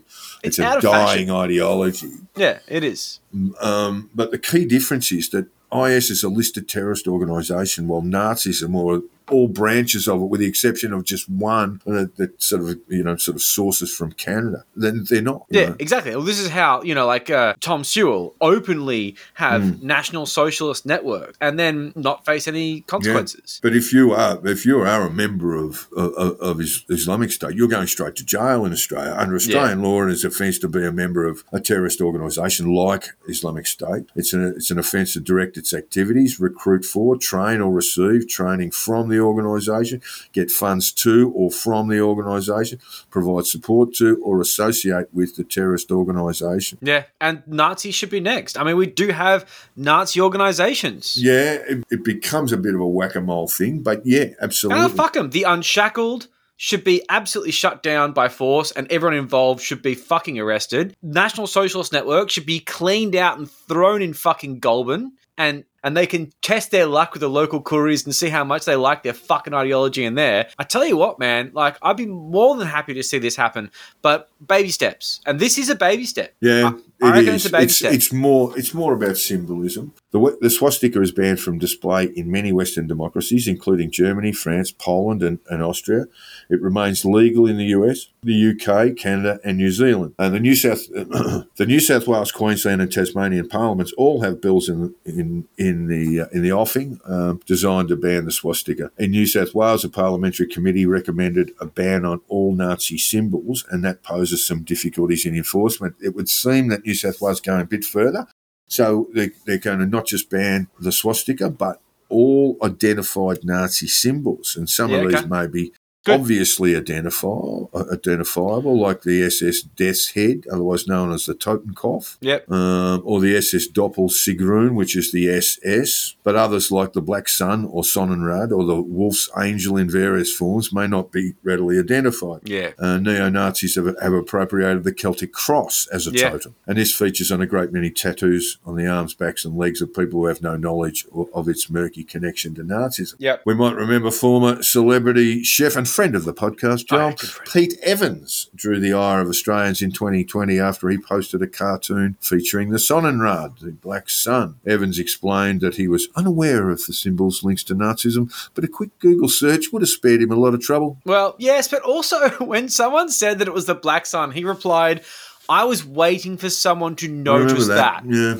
it's,
It's
a dying ideology.
Yeah, it is.
Um, but the key difference is that IS is a listed terrorist organisation, while Nazism or all branches of it, with the exception of just one that, sort of you know sort of sources from Canada, then they're not.
Yeah,
know.
exactly. Well, this is how you know, like uh, Tom Sewell openly have
Mm.
National Socialist Network and then not face any consequences.
But if you are if you are a member of of, of Islamic State, you're going straight to jail in Australia under Australian law. and It is offence to be a member of a terrorist organisation like Islamic State. It's an it's an offence to direct its activities, recruit for, train or receive training from the organisation, get funds to or from the organisation, provide support to or associate with the terrorist organisation.
Yeah, and Nazis should be next. I mean, we do have Nazi organizations.
Yeah, it, it becomes a bit of a whack a mole thing, but yeah, absolutely.
Ah, fuck them. The Unshackled should be absolutely shut down by force, and everyone involved should be fucking arrested. National Socialist Network should be cleaned out and thrown in fucking Goulburn. And and they can test their luck with the local couriers and see how much they like their fucking ideology in there. I tell you what, man, like I'd be more than happy to see this happen, but baby steps. And this is a baby step.
Yeah,
I, I reckon
is.
it's a baby
it's,
step.
it's more. It's more about symbolism. The, the swastika is banned from display in many Western democracies, including Germany, France, Poland, and, and Austria. It remains legal in the US, the UK, Canada, and New Zealand. And the New South, the New South Wales, Queensland, and Tasmanian parliaments all have bills in in in the uh, in the offing um, designed to ban the swastika. In New South Wales, a parliamentary committee recommended a ban on all Nazi symbols, and that poses some difficulties in enforcement. It would seem that New South Wales is going a bit further. So they, they're going to not just ban the swastika, but all identified Nazi symbols. And some
Yeah,
of these
okay.
may be
Good.
obviously identifiable, identifiable, like the SS Death's Head, otherwise known as the Totenkopf,
Yep.
um, or the SS Doppel Sigrun, which is the SS. But others, like the Black Sun or Sonnenrad or the Wolf's Angel in various forms, may not be readily identified.
Yeah.
Uh, Neo Nazis have, have appropriated the Celtic cross as a
Yeah.
totem, and this features on a great many tattoos on the arms, backs, and legs of people who have no knowledge o- of its murky connection to Nazism.
Yep.
We might remember former celebrity chef and friend of the podcast, Joel,
Oh.
Pete Evans, drew the ire of Australians in 2020 after he posted a cartoon featuring the Sonnenrad, the Black Sun. Evans explained that he was unaware of the symbol's links to Nazism, but a quick Google search would have spared him a lot of trouble.
Well, yes, but also when someone said that it was the Black Sun, he replied, I was waiting for someone to notice
Remember
that.
Yeah.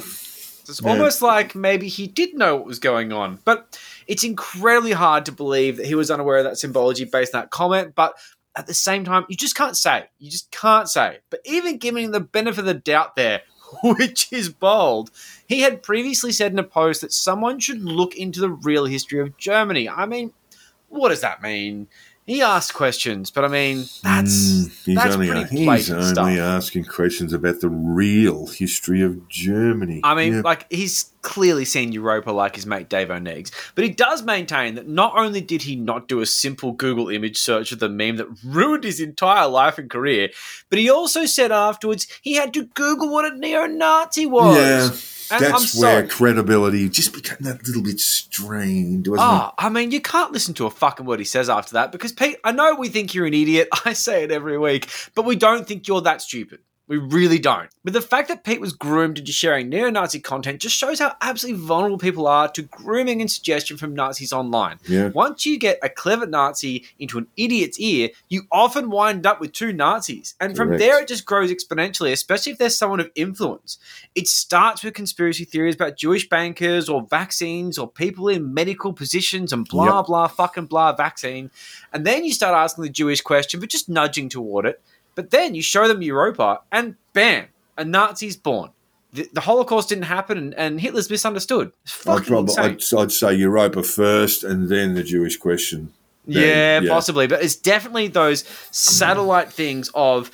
It's
Yeah.
almost like maybe he did know what was going on. But it's incredibly hard to believe that he was unaware of that symbology based on that comment. But at the same time, you just can't say. You just can't say. But even giving the benefit of the doubt there, which is bold, he had previously said in a post that someone should look into the real history of Germany. I mean, what does that mean? He asked questions, but I mean, that's
Mm, he's
that's
only,
pretty
he's only
stuff.
asking questions about the real history of Germany.
I mean,
Yeah.
like he's clearly seen Europa like his mate Dave Oneegs, but he does maintain that not only did he not do a simple Google image search of the meme that ruined his entire life and career, but he also said afterwards he had to Google what a neo-Nazi was.
yeah,
And I'm
that's where credibility just became that little bit strained, wasn't
Ah, I mean, you can't listen to a fucking word he says after that because Pete, I know we think you're an idiot. I say it every week, but we don't think you're that stupid. We really don't. But the fact that Pete was groomed into sharing neo Nazi content just shows how absolutely vulnerable people are to grooming and suggestion from Nazis online.
Yeah.
Once you get a clever Nazi into an idiot's ear, you often wind up with two Nazis. And from
Correct.
there, it just grows exponentially, especially if there's someone of influence. It starts with conspiracy theories about Jewish bankers or vaccines or people in medical positions and blah,
Yep.
blah, fucking blah vaccine. And then you start asking the Jewish question, but just nudging toward it. But then you show them Europa, and bam, a Nazi's born. The, the Holocaust didn't happen, and, and Hitler's misunderstood. It's
I'd,
fucking
probably,
insane.
I'd, I'd say Europa first and then the Jewish question.
Yeah,
yeah.
possibly. But it's definitely those satellite things of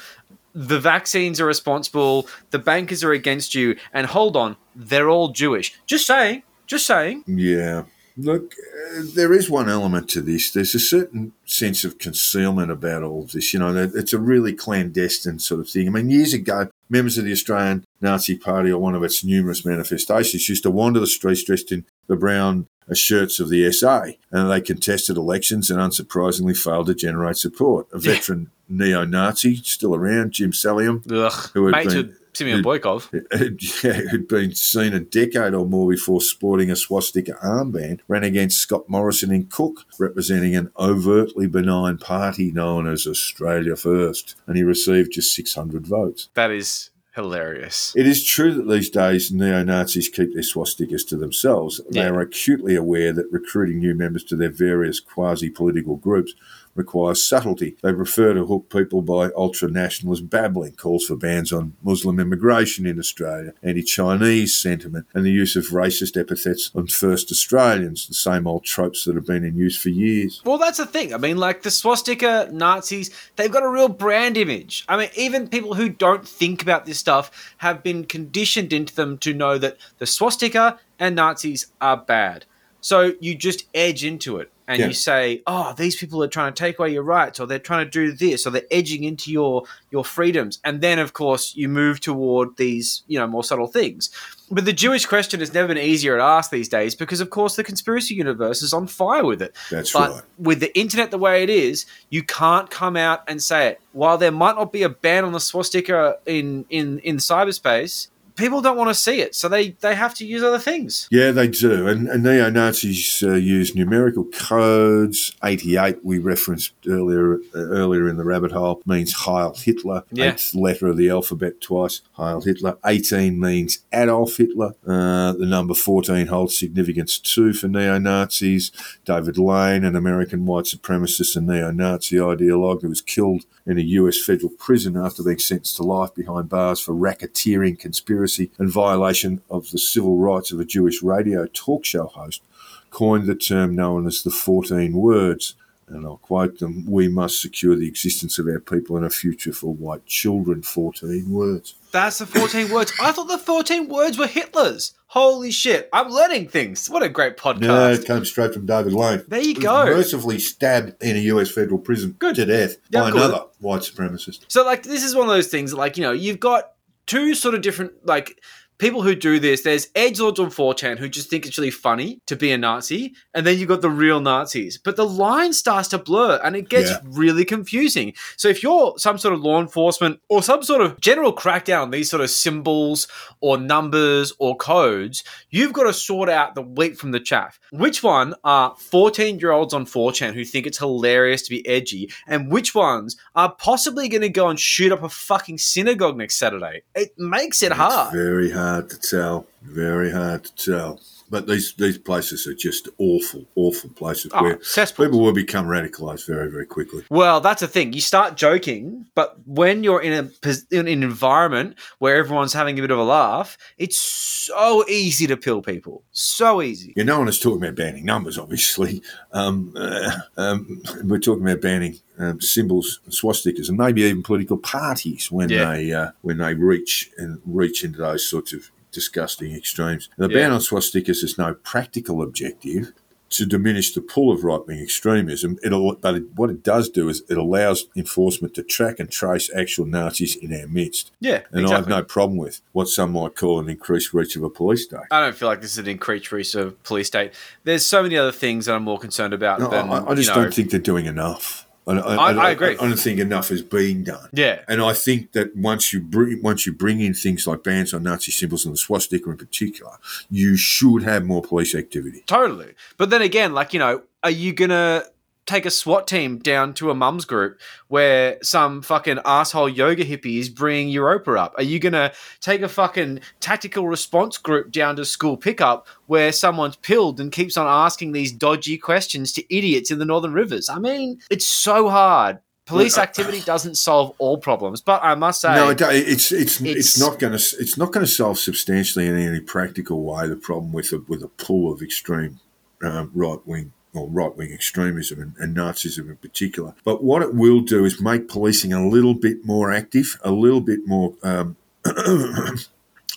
the vaccines are responsible, the bankers are against you, and hold on, they're all Jewish. Just saying. Just saying.
Yeah. Look, uh, there is one element to this. There's a certain sense of concealment about all of this. You know, it's a really clandestine sort of thing. I mean, years ago, members of the Australian Nazi Party or one of its numerous manifestations used to wander the streets dressed in the brown shirts of the SA, and they contested elections and unsurprisingly failed to generate support. A veteran neo-Nazi still around, Jim Saleam,
Ugh.
Who had been-
Simeon Boikov.
yeah, who'd been seen a decade or more before sporting a swastika armband, ran against Scott Morrison in Cook, representing an overtly benign party known as Australia First, and he received just 600 votes.
That is hilarious.
It is true that these days neo Nazis keep their swastikas to themselves. They are acutely aware that recruiting new members to their various quasi political groups requires subtlety. They prefer to hook people by ultra nationalist babbling, calls for bans on Muslim immigration in Australia, anti Chinese sentiment, and the use of racist epithets on first Australians, the same old tropes that have been in use for years.
Well, that's the thing. I mean, like the swastika Nazis, they've got a real brand image. I mean, even people who don't think about this stuff have been conditioned into them to know that the swastika and Nazis are bad. So you just edge into it and
Yeah.
you say, "Oh, these people are trying to take away your rights, or they're trying to do this, or they're edging into your your freedoms." And then, of course, you move toward these, you know, more subtle things. But the Jewish question has never been easier to ask these days because, of course, the conspiracy universe is on fire with it.
That's
but
right.
with the internet the way it is, you can't come out and say it. While there might not be a ban on the swastika in in in cyberspace, people don't want to see it, so they they have to use other things.
Yeah, they do. And, and neo Nazis uh, use numerical codes. 88, we referenced earlier uh, earlier in the rabbit hole, means Heil Hitler.
Yeah.
Eighth letter of the alphabet twice, Heil Hitler. 18 means Adolf Hitler. Uh, the number 14 holds significance too for neo Nazis. David Lane, an American white supremacist and neo Nazi ideologue who was killed in a US federal prison after being sentenced to life behind bars for racketeering, conspiracy, and violation of the civil rights of a Jewish radio talk show host, coined the term known as the 14 words. And I'll quote them We must secure the existence of our people and a future for white children. 14 words.
That's the 14 words. I thought the 14 words were Hitler's. Holy shit. I'm learning things. What a great podcast.
No, it came straight from David Lane.
There you go.
Mercifully stabbed in a US federal prison
Good.
to death
Yeah,
by another white supremacist.
So like this is one of those things like, you know, you've got two sort of different like people who do this. There's edgelords on 4chan who just think it's really funny to be a Nazi, and then you've got the real Nazis. But the line starts to blur and it gets
Yeah.
really confusing. So if you're some sort of law enforcement or some sort of general crackdown on these sort of symbols or numbers or codes, you've got to sort out the wheat from the chaff. Which one are 14 year olds on 4chan who think it's hilarious to be edgy, and which ones are possibly going to go and shoot up a fucking synagogue next Saturday? It makes it
It's
hard.
very hard to tell. Very hard to tell. But these these places are just awful, awful places
Oh,
where
cesspools.
people will become radicalised very, very quickly.
Well, that's the thing. You start joking, but when you're in a in an environment where everyone's having a bit of a laugh, it's so easy to pill people. So easy.
Yeah, no one is talking about banning numbers, obviously. Um, uh, um, we're talking about banning um, symbols, swastikas, and maybe even political parties when
Yeah.
they uh, when they reach and reach into those sorts of disgusting extremes. The
Yeah.
ban on swastikas has no practical objective to diminish the pull of right wing extremism. It'll, but it, what it does do is it allows enforcement to track and trace actual Nazis in our midst.
Yeah,
And I have no problem with what some might call an increased reach of a police state.
I don't feel like this is an increased reach of a police state. There's so many other things that I'm more concerned about
No,
than
I, I just
you know,
don't think they're doing enough. I, I,
I- I agree.
I, don't think enough is being done.
Yeah.
And I think that once you bring once you bring in things like bans on Nazi symbols and the swastika in particular, you should have more police activity.
Totally. But then again, like, you know, are you going to take a SWAT team down to a mum's group where some fucking asshole yoga hippie is bringing Europa up? Are you going to take a fucking tactical response group down to school pickup where someone's pilled and keeps on asking these dodgy questions to idiots in the Northern Rivers? I mean, it's so hard. Police activity doesn't solve all problems, but I must say,
no, it, it's, it's it's
It's-
not going to it's not going to solve substantially in any practical way the problem with a, with a pull of extreme um, right wing or right wing extremism and, and Nazism in particular. But what it will do is make policing a little bit more active, a little bit more. Um,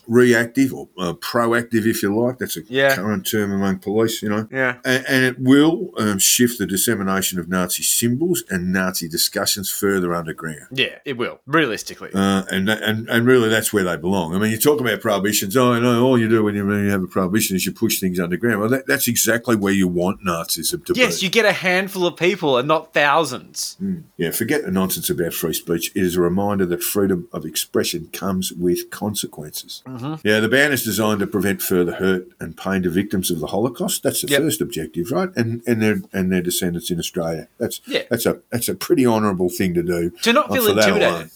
Reactive or uh, proactive, if you like. That's a
Yeah.
current term among police, you know.
yeah.
And, and it will um, shift the dissemination of Nazi symbols and Nazi discussions further underground.
Yeah, it will, realistically.
Uh, and, and and really, that's where they belong. I mean, you talk about prohibitions. Oh, no, all you do when you, when you have a prohibition is you push things underground. Well, that, that's exactly where you want Nazism to
yes,
be.
Yes, you get a handful of people and not thousands.
yeah, forget the nonsense about free speech. It is a reminder that freedom of expression comes with consequences.
Mm-hmm.
Yeah, the ban is designed to prevent further hurt and pain to victims of the Holocaust. That's the
Yep.
first objective, right? And and their and their descendants in Australia. That's
Yeah.
that's a that's a pretty honourable thing to do.
To not
uh,
feel intimidated.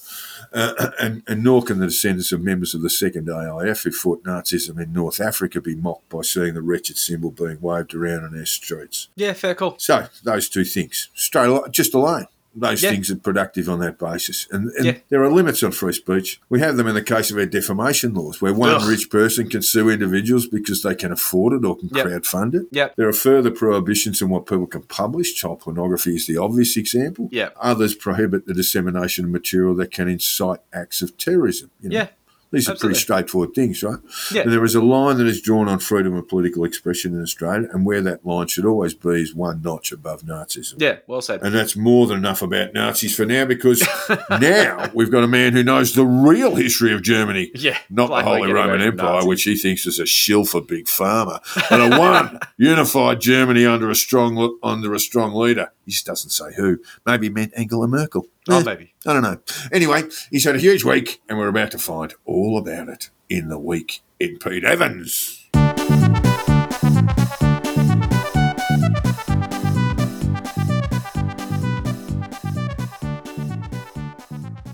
Uh, and, and nor can the descendants of members of the second AIF who fought Nazism in North Africa be mocked by seeing the wretched symbol being waved around on our streets.
Yeah, fair call.
So those two things, straight just alone, those
Yeah.
things are productive on that basis. And, and
Yeah.
there are limits on free speech. We have them in the case of our defamation laws, where one
Ugh.
rich person can sue individuals because they can afford it or can
Yep.
crowdfund it.
Yep.
There are further prohibitions on what people can publish. Child pornography is the obvious example.
Yep.
Others prohibit the dissemination of material that can incite acts of terrorism. you know.
Yeah.
These are pretty straightforward things, right?
Yeah.
And there is a line that is drawn on freedom of political expression in Australia, and where that line should always be is one notch above Nazism.
Yeah, well said.
And that's more than enough about Nazis for now because now we've got a man who knows the real history of Germany,
Yeah,
not the Holy Roman Empire,
Nazis.
which he thinks is a shill for Big Pharma, and a one unified Germany under a strong under a strong leader. He just doesn't say who. Maybe meant Angela Merkel.
Oh, maybe.
I don't know. Anyway, he's had a huge week, and we're about to find all about it in the week in Pete Evans.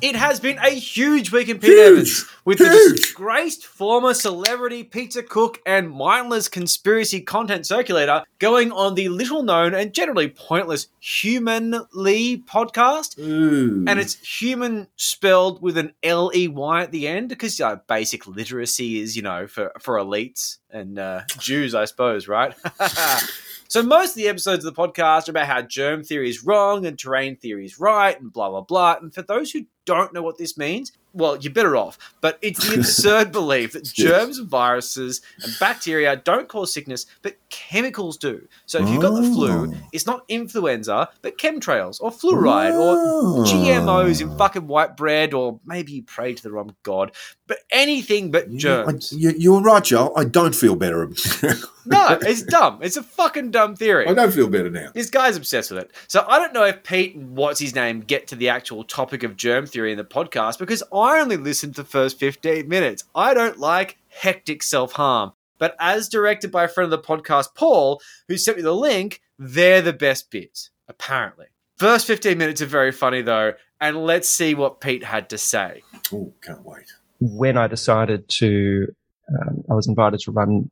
It has been a huge week in Pete
Huge!
Evans with the disgraced former celebrity pizza cook and mindless conspiracy content circulator going on the little known and generally pointless Humanly podcast.
Ooh.
And it's human spelled with an L E Y at the end because uh, basic literacy is, you know, for, for elites and uh, Jews, I suppose, right? so most of the episodes of the podcast are about how germ theory is wrong and terrain theory is right and blah, blah, blah. And for those who don't know what this means, well, you're better off. But it's the absurd belief that germs and viruses and bacteria don't cause sickness, but chemicals do. So if you've got the flu,
Oh.
it's not influenza, but chemtrails or fluoride or
Oh.
GMOs in fucking white bread, or maybe you pray to the wrong god, but anything but germs.
I, you, you're right, Joel. I don't feel better.
no, it's dumb. It's a fucking dumb theory.
I don't feel better now.
This guy's obsessed with it. So I don't know if Pete and what's his name get to the actual topic of germ theory in the podcast because I only listened to the first 15 minutes. I don't like hectic self harm. But as directed by a friend of the podcast, Paul, who sent me the link, they're the best bits, apparently. First 15 minutes are very funny though, and let's see what Pete had to say.
Oh, can't wait.
when I decided to, um, I was invited to run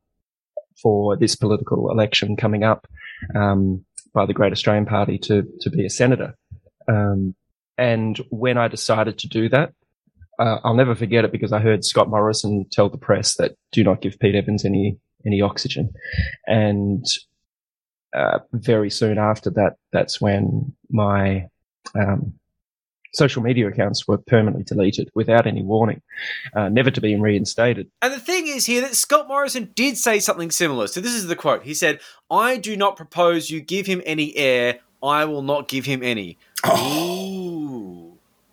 for this political election coming up um, by the Great Australian Party to to be a senator. Um, and when I decided to do that, uh, I'll never forget it because I heard Scott Morrison tell the press that do not give Pete Evans any any oxygen, and uh, very soon after that, that's when my um, social media accounts were permanently deleted without any warning, uh, never to be reinstated.
And the thing is here that Scott Morrison did say something similar. So this is the quote. He said, I do not propose you give him any air. I will not give him any. Ooh.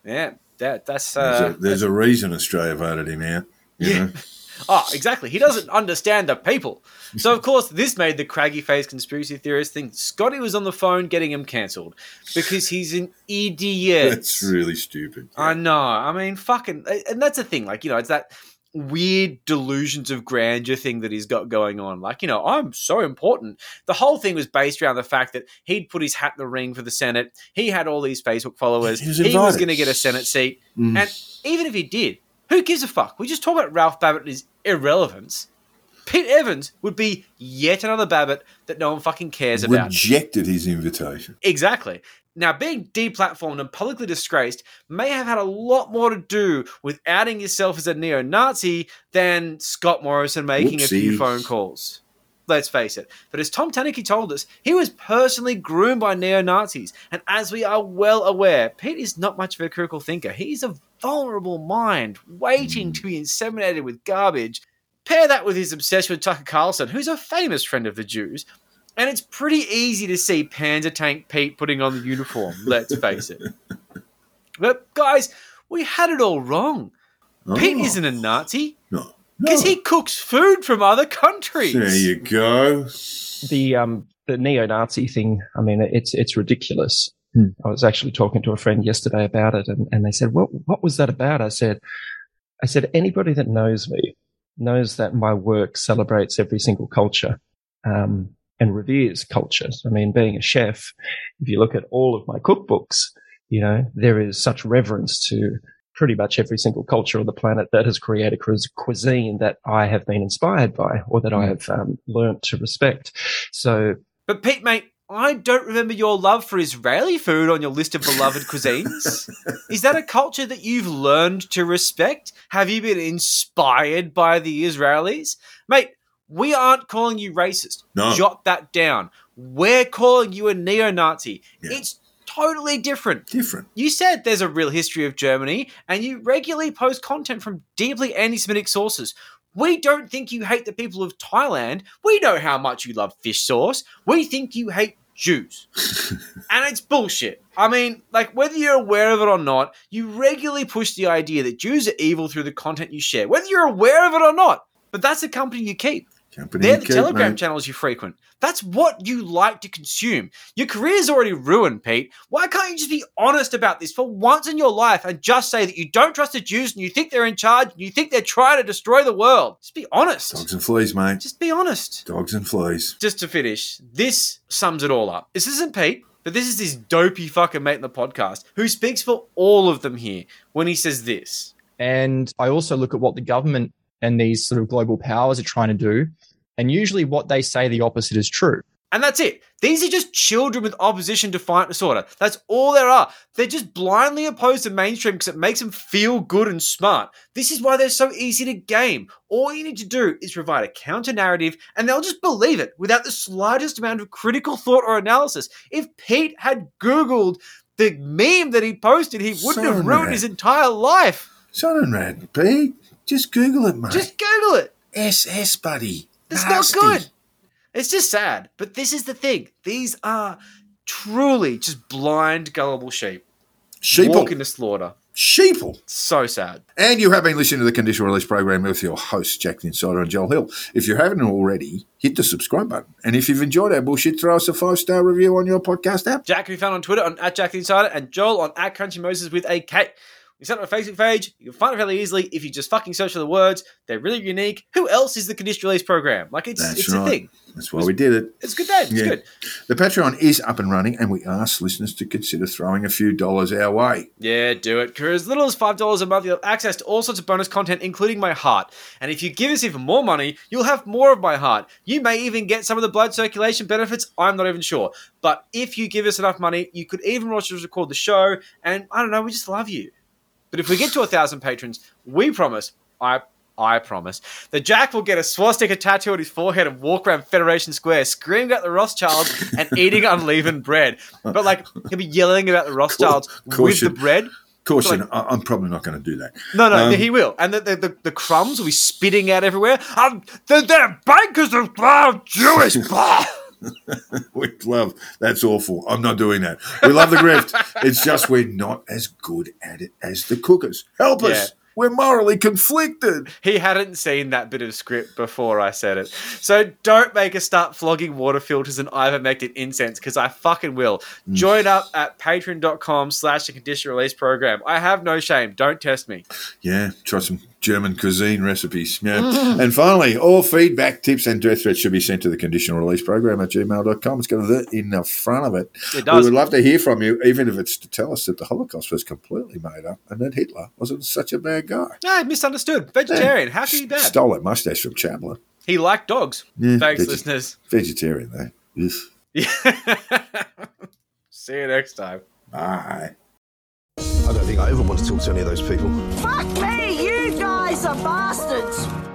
Yeah, that that's
There's,
uh
a, there's a reason Australia voted him out. You
Yeah.
know?
Oh, exactly. He doesn't understand the people. So, of course, this made the craggy face conspiracy theorist think Scotty was on the phone getting him cancelled because he's an idiot.
That's really stupid.
I know. I mean, fucking, and that's the thing. Like, you know, it's that weird delusions of grandeur thing that he's got going on. Like, you know, I'm so important. The whole thing was based around the fact that he'd put his hat in the ring for the Senate. He had all these Facebook followers.
He was
was going to get a Senate seat.
Mm.
And even if he did, who gives a fuck? We just talk about Ralph Babet and his irrelevance. Pete Evans would be yet another Babet that no one fucking cares about.
Rejected his invitation.
Exactly. Now, being deplatformed and publicly disgraced may have had a lot more to do with outing yourself as a neo Nazi than Scott Morrison making a few phone calls. Let's face it. But as Tom Tanuki told us, he was personally groomed by neo Nazis. And as we are well aware, Pete is not much of a critical thinker. He's a vulnerable mind waiting hmm. to be inseminated with garbage. Pair that with his obsession with Tucker Carlson, who's a famous friend of the Jews, and it's pretty easy to see Panzer Tank Pete putting on the uniform, let's face it. But guys, we had it all wrong. Pete
Oh,
isn't a Nazi
No.
because
no.
he cooks food from other countries.
There you go.
The um the neo-Nazi thing. I mean, it's it's ridiculous.
Hmm.
I was actually talking to a friend yesterday about it, and, and they said, "What what was that about?" I said, "I said anybody that knows me knows that my work celebrates every single culture." Um, and reveres cultures. I mean, being a chef, if you look at all of my cookbooks, you know, there is such reverence to pretty much every single culture on the planet that has created cuisine that I have been inspired by or that I have um, learnt to respect. So
But Pete, mate, I don't remember your love for Israeli food on your list of beloved cuisines. Is that a culture that you've learned to respect? Have you been inspired by the Israelis? Mate, we aren't calling you racist.
No.
Jot that down. We're calling you a neo Nazi.
Yeah.
It's totally different.
Different.
You said there's a real history of Germany, and you regularly post content from deeply anti Semitic sources. We don't think you hate the people of Thailand. We know how much you love fish sauce. We think you hate Jews. and it's bullshit. I mean, like, whether you're aware of it or not, you regularly push the idea that Jews are evil through the content you share, whether you're aware of it or not. But that's the company you keep.
Company
They're the
keep,
Telegram
mate.
channels you frequent. That's what you like to consume. Your career's already ruined, Pete. Why can't you just be honest about this for once in your life and just say that you don't trust the Jews and you think they're in charge and you think they're trying to destroy the world? Just be honest.
Dogs and fleas, mate.
Just be honest.
Dogs and fleas.
Just to finish, this sums it all up. This isn't Pete, but this is this dopey fucking mate in the podcast who speaks for all of them here when he says this.
And I also look at what the government and these sort of global powers are trying to do. And usually what they say the opposite is true.
And that's it. These are just children with opposition defiant disorder. That's all there are. They're just blindly opposed to mainstream because it makes them feel good and smart. This is why they're so easy to game. All you need to do is provide a counter narrative and they'll just believe it without the slightest amount of critical thought or analysis. If Pete had Googled the meme that he posted, he wouldn't have ruined
of
his entire life.
Sonnenrad, Pete. Just Google it, mate.
Just Google it.
SS, buddy.
It's
Nasty.
not good. It's just sad. But this is the thing. These are truly just blind, gullible sheep.
Sheeple.
Walking to slaughter.
Sheeple.
So sad.
And you have been listening to the Conditional Release Program with your hosts, Jack the Insider and Joel Hill. If you haven't already, hit the subscribe button. And if you've enjoyed our bullshit, throw us a five star review on your podcast app.
Jack can be found on Twitter on at Jack the Insider and Joel on at Crunchy Moses with a K. We set up a Facebook page. You can find it fairly easily if you just fucking search for the words. They're really unique. Who else is the conditional release program? Like it's
That's
it's
right.
a thing.
That's why we did it.
It's a good day. It's
Yeah.
good.
The Patreon is up and running, and we ask listeners to consider throwing a few dollars our way.
Yeah, do it. For as little as $5 a month, you'll have access to all sorts of bonus content, including my heart. And if you give us even more money, you'll have more of my heart. You may even get some of the blood circulation benefits. I'm not even sure. But if you give us enough money, you could even watch us record the show. And I don't know, we just love you. But if we get to a thousand patrons, we promise, I I promise, that Jack will get a swastika tattoo on his forehead and walk around Federation Square screaming at the Rothschilds and eating unleavened bread. But like he'll be yelling about the Rothschilds with the bread.
Caution,
Like-
I'm probably not going to do that.
No, no,
Um,
he will. And the, the, the, crumbs will be spitting out everywhere. Um, they're, they're bankers of uh, Jewish. blah.
we love that's awful. I'm not doing that. We love the grift. it's just we're not as good at it as the cookers. Help us.
Yeah.
We're morally conflicted.
he hadn't seen that bit of script before I said it. So don't make us start flogging water filters and ivermectin incense because I fucking will. Mm. Join up at patreon.com slash the condition release program. I have no shame. Don't test me.
Yeah, trust some German cuisine recipes. Yeah. Mm. and finally, all feedback, tips, and death threats should be sent to the conditional release program at gmail.com. It's got the in the front of it.
It does.
We would love to hear from you, even if it's to tell us that the Holocaust was completely made up and that Hitler wasn't such a bad guy.
No, misunderstood. Vegetarian. How can he be bad?
Stole that mustache from Chaplin.
He liked dogs.
Yeah,
Thanks,
veg-
listeners.
Vegetarian, though. Ugh.
See you next time.
Bye.
I don't think I ever want to talk to any of those people.
Fuck me, you guys are bastards.